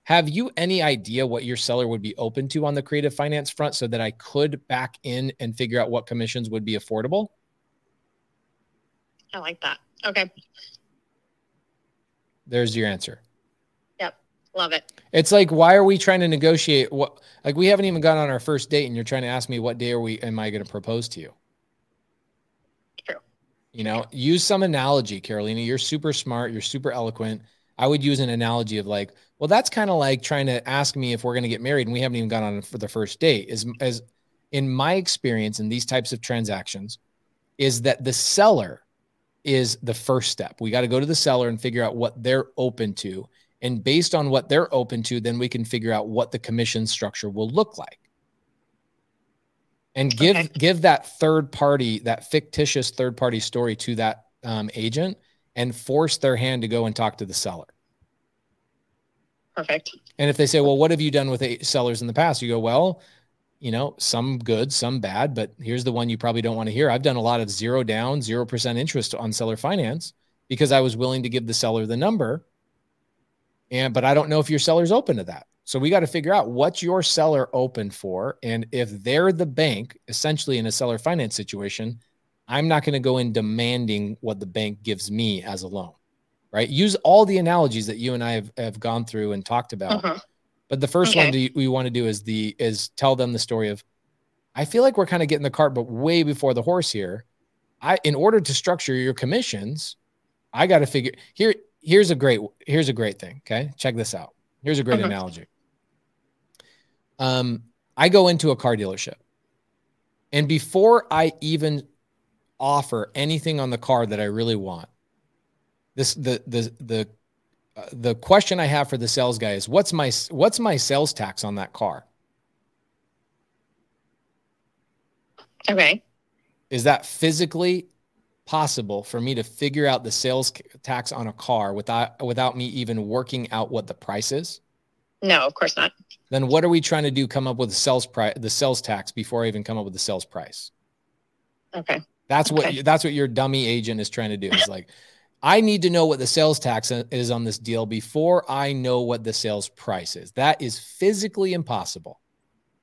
Have you any idea what your seller would be open to on the creative finance front so that I could back in and figure out what commissions would be affordable? I like that. Okay. There's your answer. Yep. Love it. It's like, why are we trying to negotiate? What like we haven't even gone on our first date, and you're trying to ask me what day are we? Am I going to propose to you? True. You know, use some analogy, Carolina. You're super smart. You're super eloquent. I would use an analogy of like, well, that's kind of like trying to ask me if we're going to get married, and we haven't even gone on for the first date. As as in my experience in these types of transactions, is that the seller is the first step. We got to go to the seller and figure out what they're open to. And based on what they're open to, then we can figure out what the commission structure will look like. And give Okay. give that third party, that fictitious third party story to that um, agent and force their hand to go and talk to the seller. Perfect. And if they say, well, what have you done with a- sellers in the past? You go, well, you know, some good, some bad, but here's the one you probably don't want to hear. I've done a lot of zero down, 0% interest on seller finance because I was willing to give the seller the number. And, but I don't know if your seller's open to that. So we got to figure out what's your seller open for. And if they're the bank, essentially in a seller finance situation, I'm not going to go in demanding what the bank gives me as a loan, right? Use all the analogies that you and I have, have gone through and talked about. Mhm. But the first Okay. one do, we want to do is the is tell them the story of I feel like we're kind of getting the cart, but way before the horse here. I in order to structure your commissions, I got to figure here. Here's a great here's a great thing. Okay, check this out. Here's a great Mhm. analogy. Um, I go into a car dealership, and before I even offer anything on the car that I really want, this the the the uh, the question I have for the sales guy is what's my what's my sales tax on that car? Okay. Is that physically possible for me to figure out the sales tax on a car without without me even working out what the price is? No, of course not. Then what are we trying to do? Come up with the sales price, the sales tax before I even come up with the sales price. Okay. That's what Okay. that's what your dummy agent is trying to do. Is like, I need to know what the sales tax is on this deal before I know what the sales price is. That is physically impossible.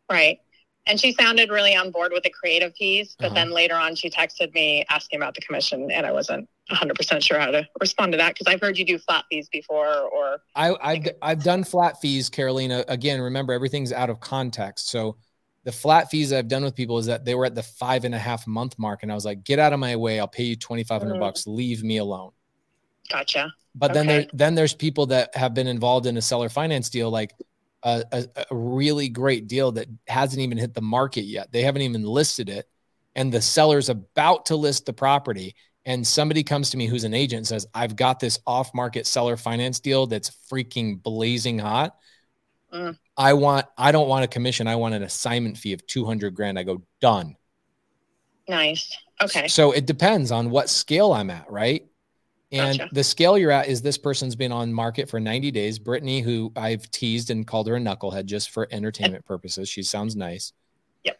Right. And she sounded really on board with the creative piece, but Uh-huh. then later on she texted me asking about the commission and I wasn't 100% sure how to respond to that because I've heard you do flat fees before or I, I've I've done flat fees, Carolina. Again, remember everything's out of context. So the flat fees I've done with people is that they were at the five and a half month mark, and I was like, "Get out of my way! I'll pay you twenty five hundred Mm. bucks. Leave me alone." Gotcha. But then there then there's people that have been involved in a seller finance deal, like a, a, a really great deal that hasn't even hit the market yet. They haven't even listed it. And the seller's about to list the property. And somebody comes to me who's an agent and says, I've got this off market seller finance deal that's freaking blazing hot. Mm. I want, I don't want a commission. I want an assignment fee of 200 grand. I go, done. Nice. Okay. So it depends on what scale I'm at, right? And Gotcha. the scale you're at is this person's been on market for 90 days. Brittany, who I've teased and called her a knucklehead just for entertainment purposes. She sounds nice. Yep.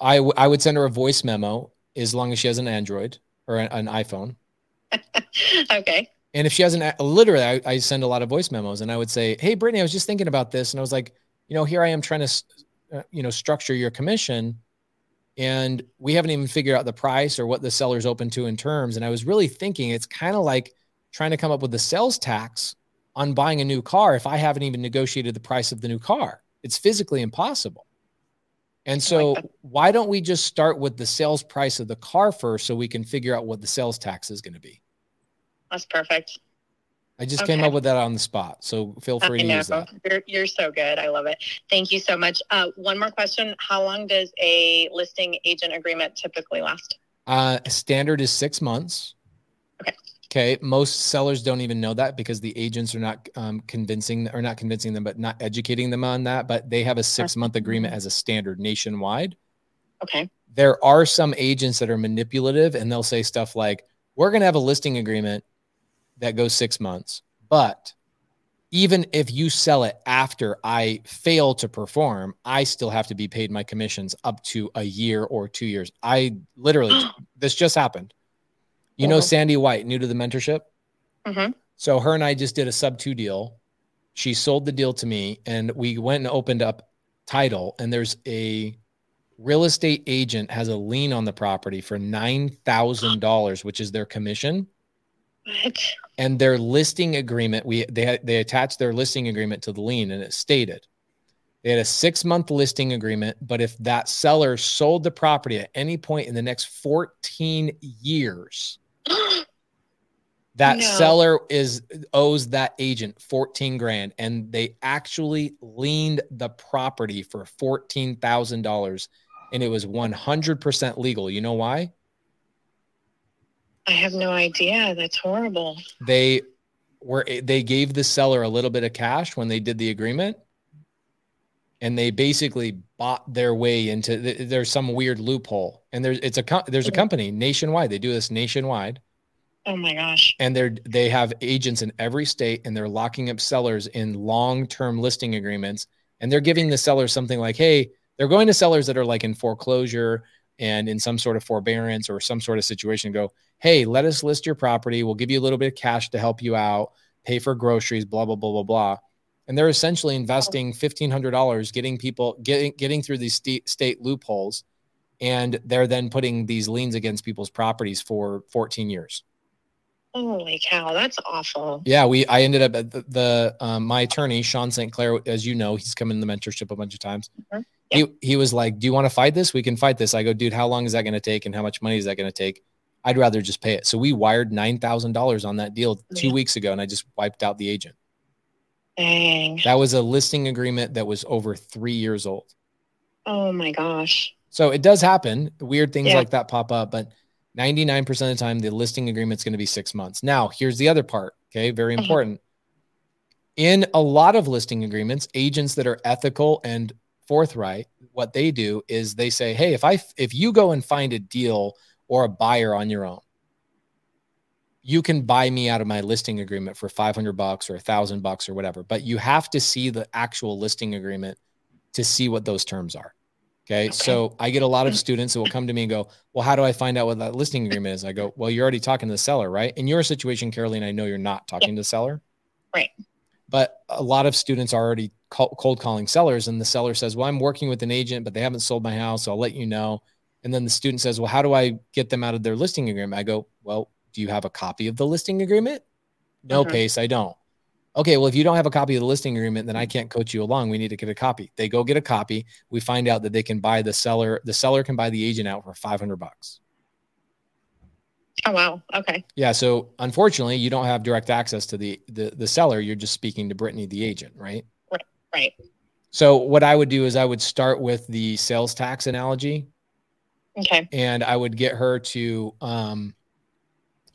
I, w- I would send her a voice memo as long as she has an Android or an, an iPhone. okay. And if she has an, literally, I, I send a lot of voice memos and I would say, Hey, Brittany, I was just thinking about this. And I was like, you know, here I am trying to, uh, you know, structure your commission and we haven't even figured out the price or what the seller's open to in terms. And I was really thinking it's kind of like trying to come up with the sales tax on buying a new car if I haven't even negotiated the price of the new car. It's physically impossible. And so, that. why don't we just start with the sales price of the car first so we can figure out what the sales tax is going to be? That's perfect. I just came up with that on the spot. So, feel free I to know. use that. You're, you're so good. I love it. Thank you so much. Uh, one more question. How long does a listing agent agreement typically last? Uh, standard is six months. Okay. Okay. Most sellers don't even know that because the agents are not um, convincing or not convincing them, but not educating them on that. But they have a six month agreement as a standard nationwide. Okay. There are some agents that are manipulative and they'll say stuff like, we're going to have a listing agreement that goes six months. But even if you sell it after I fail to perform, I still have to be paid my commissions up to a year or two years. I literally, this just happened. You know, Uh-huh. Sandy White, new to the mentorship. Mhm. So her and I just did a sub two deal. She sold the deal to me, and we went and opened up title. And there's a real estate agent has a lien on the property for nine thousand dollars, which is their commission What? and their listing agreement we they had they attached their listing agreement to the lien and it stated they had a six month listing agreement but if that seller sold the property at any point in the next 14 years that No. seller is owes that agent 14 grand and they actually liened the property for $14,000 and it was 100% legal you know why I have no idea. That's horrible. they were they gave the seller a little bit of cash when they did the agreement. And they basically bought their way into there's some weird loophole. And there's it's a there's a mm-hmm. company nationwide. They do this nationwide. Oh my gosh. and they're they have agents in every state and they're locking up sellers in long-term listing agreements. And they're giving the sellers something like hey they're going to sellers that are like in foreclosure and in some sort of forbearance or some sort of situation go hey let us list your property. We'll give you a little bit of cash to help you out pay for groceries blah blah blah blah blah. And they're essentially investing $1500 getting people getting getting through these state, state loopholes and they're then putting these liens against people's properties for 14 years Holy cow. That's awful. yeah, we I ended up at the, the um, my attorney Sean St. Clair, as you know, he's come in the mentorship a bunch of times. Mhm. He he was like, "Do you want to fight this? We can fight this." I go, "Dude, how long is that going to take, and how much money is that going to take?" I'd rather just pay it. So we wired nine thousand dollars on that deal two Yeah. weeks ago, and I just wiped out the agent. Dang. That was a listing agreement that was over three years old. Oh my gosh. So it does happen. Weird things Yeah. like that pop up, but 99% of the time, the listing agreement is going to be six months. Now, here's the other part. Okay. Very Mhm. important. In a lot of listing agreements, agents that are ethical and forthright, what they do is they say, Hey, if I, if you go and find a deal or a buyer on your own, you can buy me out of my listing agreement for 500 bucks or a thousand bucks or whatever, but you have to see the actual listing agreement to see what those terms are. Okay? Okay. So I get a lot of students that will come to me and go, Well, how do I find out what that listing agreement is? I go, Well, you're already talking to the seller, right? In your situation, Caroline, I know you're not talking to the seller. Right. But a lot of students are already cold calling sellers, and the seller says, Well, I'm working with an agent, but they haven't sold my house. So I'll let you know. And then the student says, Well, how do I get them out of their listing agreement? I go, Well, do you have a copy of the listing agreement? No, Mhm. Pace, I don't. Okay, well, if you don't have a copy of the listing agreement, then I can't coach you along. We need to get a copy. They go get a copy. We find out that they can buy the seller, the seller can buy the agent out for 500 bucks. Oh wow. Okay. Yeah. So unfortunately, you don't have direct access to the, the, the seller. You're just speaking to Brittany, the agent, right? Right. Right. So what I would do is I would start with the sales tax analogy. Okay. And I would get her to um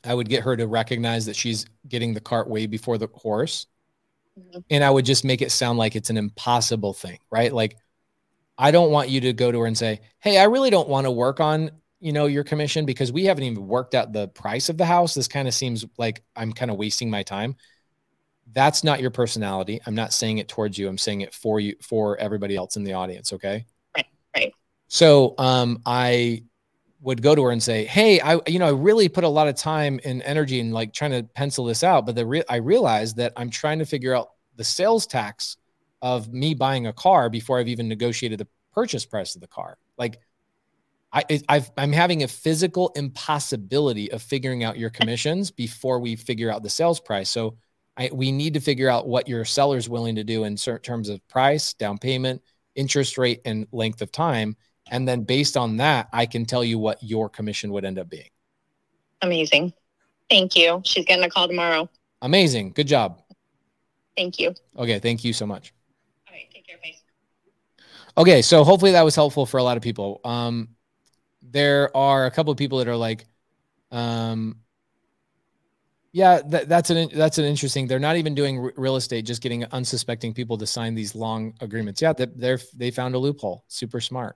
I would get her to recognize that she's getting the cart way before the horse. Mm-hmm. And I would just make it sound like it's an impossible thing, right? Like I don't want you to go to her and say, "Hey, I really don't want to work on, you know, your commission because we haven't even worked out the price of the house. This kind of seems like I'm kind of wasting my time." That's not your personality. I'm not saying it towards you. I'm saying it for you for everybody else in the audience, okay? Right. Right. So, um I would go to her and say, "Hey, I you know, I really put a lot of time and energy in like trying to pencil this out, but the re- I realized that I'm trying to figure out the sales tax of me buying a car before I've even negotiated the purchase price of the car. Like I, I've, I'm having a physical impossibility of figuring out your commissions before we figure out the sales price. So I, we need to figure out what your seller's willing to do in certain terms of price, down payment, interest rate, and length of time. And then based on that, I can tell you what your commission would end up being. Amazing. Thank you. She's getting a call tomorrow. Amazing. Good job. Thank you. Okay. Thank you so much. All right. Take care. Bye. Okay. So hopefully that was helpful for a lot of people. Um, there are a couple of people that are like, um, yeah, that, that's an that's an interesting. They're not even doing r- real estate, just getting unsuspecting people to sign these long agreements. Yeah, they, they're they found a loophole. Super smart.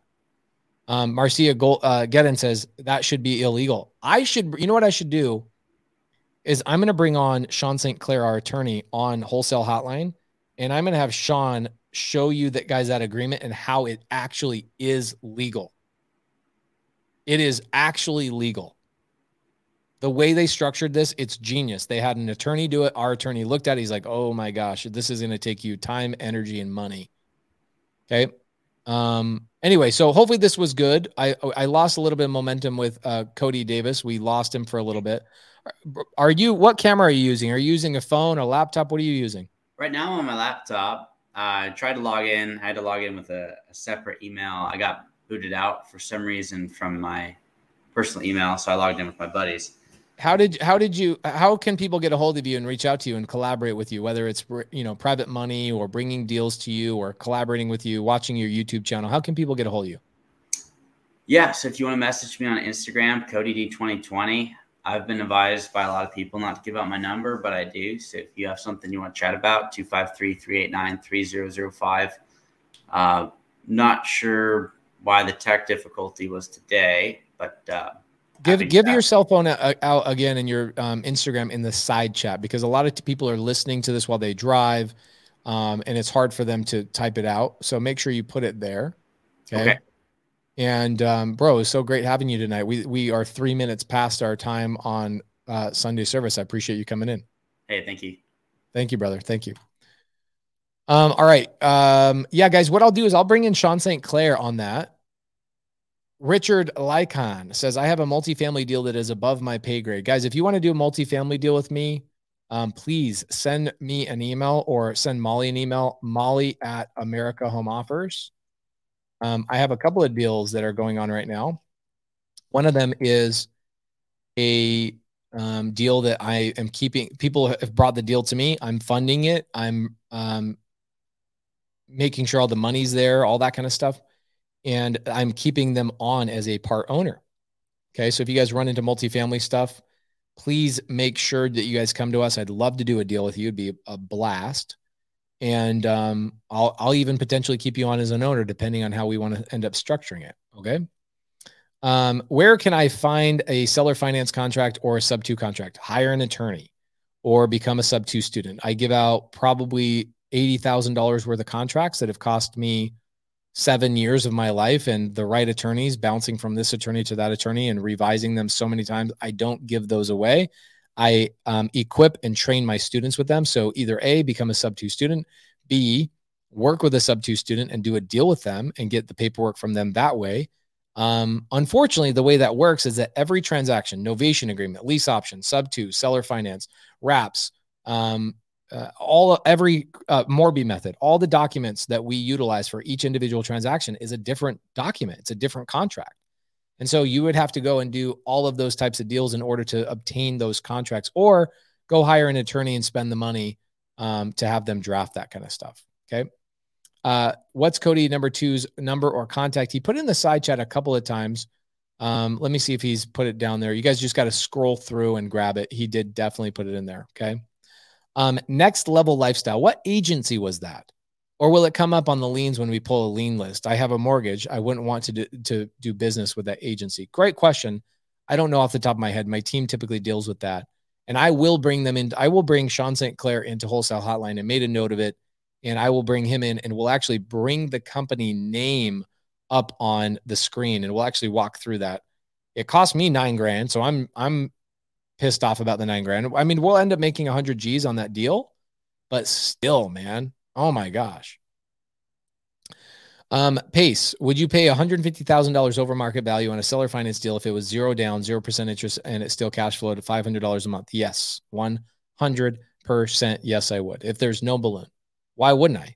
Um, Marcia Gold, uh, Gedden says that should be illegal. I should, you know what I should do is I'm going to bring on Sean St. Clair, our attorney, on Wholesale Hotline, and I'm going to have Sean show you that guys that agreement and how it actually is legal. It is actually legal. The way they structured this, it's genius. They had an attorney do it. Our attorney looked at it. He's like, oh my gosh, this is going to take you time, energy, and money. Okay. Um, anyway, so hopefully this was good. I I lost a little bit of momentum with uh, Cody Davis. We lost him for a little bit. Are you what camera are you using? Are you using a phone, a laptop? What are you using? Right now I'm on my laptop. I tried to log in. I had to log in with a, a separate email. I got booted out for some reason from my personal email, so I logged in with my buddies. How did how did you how can people get a hold of you and reach out to you and collaborate with you whether it's you know private money or bringing deals to you or collaborating with you watching your YouTube channel how can people get a hold of you yeah so if you want to message me on Instagram Cody D2020 I've been advised by a lot of people not to give out my number, but I do. So if you have something you want to chat about, 253 389 3005. Uh, not sure why the tech difficulty was today, but uh, give give your cell phone out, out again in your um, Instagram in the side chat because a lot of people are listening to this while they drive, um, and it's hard for them to type it out. So make sure you put it there. Okay. okay. And um, bro, it's so great having you tonight. We we are three minutes past our time on uh, Sunday service. I appreciate you coming in. Hey, thank you. Thank you, brother. Thank you. Um, all right. Um, yeah, guys, what I'll do is I'll bring in Sean St. Clair on that. Richard Lycon says, I have a multifamily deal that is above my pay grade. Guys, if you want to do a multifamily deal with me, um, please send me an email or send Molly an email, molly at America Home Offers. Um, I have a couple of deals that are going on right now. One of them is a um, deal that I am keeping. People have brought the deal to me. I'm funding it. I'm um, making sure all the money's there, all that kind of stuff. And I'm keeping them on as a part owner. Okay. So if you guys run into multifamily stuff, please make sure that you guys come to us. I'd love to do a deal with you. It'd be a blast and um, I'll I'll even potentially keep you on as an owner depending on how we want to end up structuring it. Okay. Um, where can I find a seller finance contract or a sub two contract? Hire an attorney or become a sub two student. I give out probably eighty thousand dollars worth of contracts that have cost me seven years of my life and the right attorneys bouncing from this attorney to that attorney and revising them so many times. I don't give those away. I um, equip and train my students with them. So either A, become a sub two student, B, work with a sub two student and do a deal with them and get the paperwork from them that way. Um, unfortunately, the way that works is that every transaction, novation agreement, lease option, sub two, seller finance, wraps, um, uh, all every uh, Morby method, all the documents that we utilize for each individual transaction is a different document. It's a different contract. And so you would have to go and do all of those types of deals in order to obtain those contracts or go hire an attorney and spend the money um, to have them draft that kind of stuff. Okay. Uh, what's Cody number two's number or contact? He put in the side chat a couple of times. Um, let me see if he's put it down there. You guys just got to scroll through and grab it. He did definitely put it in there. Okay. Um, next level lifestyle. What agency was that? Or will it come up on the liens when we pull a lien list? I have a mortgage. I wouldn't want to do, to do business with that agency. Great question. I don't know off the top of my head. My team typically deals with that. And I will bring them in. I will bring Sean St. Clair into Wholesale Hotline and made a note of it. And I will bring him in and we'll actually bring the company name up on the screen and we'll actually walk through that. It cost me nine grand. So I'm I'm pissed off about the nine grand. I mean, we'll end up making 100 G's on that deal, but still, man, oh my gosh. Um, Pace, would you pay $150,000 over market value on a seller finance deal if it was zero down, 0% interest, and it still cash flowed at $500 a month? Yes, 100%. Yes, I would. If there's no balloon, why wouldn't I?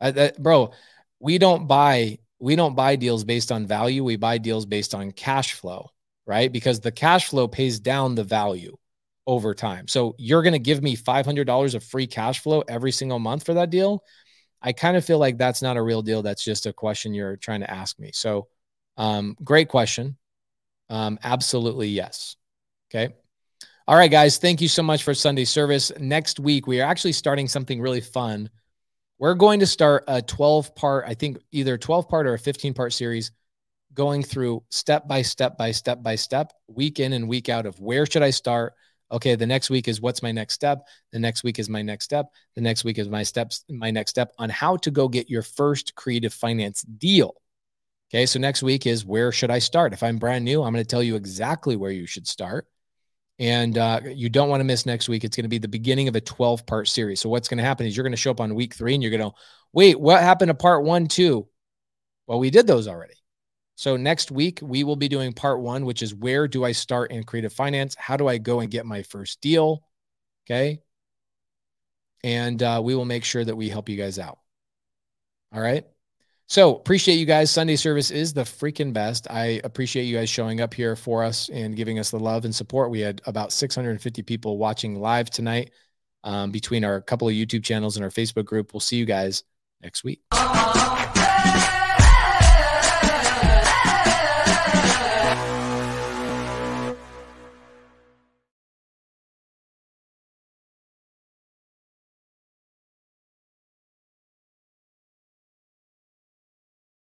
I, I bro, we don't buy we don't buy deals based on value. We buy deals based on cash flow, right? Because the cash flow pays down the value over time. So you're going to give me $500 of free cash flow every single month for that deal. I kind of feel like that's not a real deal. That's just a question you're trying to ask me. So, um, great question. Um, absolutely yes. Okay. All right, guys. Thank you so much for Sunday service. Next week, we are actually starting something really fun. We're going to start a 12 part, I think either 12 part or a 15 part series going through step by step by step by step, week in and week out of where should I start? okay, the next week is what's my next step. The next week is my next step. The next week is my steps, my next step on how to go get your first creative finance deal. Okay, so next week is where should I start? If I'm brand new, I'm going to tell you exactly where you should start. And uh, you don't want to miss next week. It's going to be the beginning of a 12 part series. So, what's going to happen is you're going to show up on week three and you're going to, wait, what happened to part one, two? Well, we did those already. So next week we will be doing part one, which is where do I start in creative finance? How do I go and get my first deal? Okay. And uh, we will make sure that we help you guys out. All right. So appreciate you guys. Sunday service is the freaking best. I appreciate you guys showing up here for us and giving us the love and support. We had about 650 people watching live tonight um, between our couple of YouTube channels and our Facebook group. We'll see you guys next week.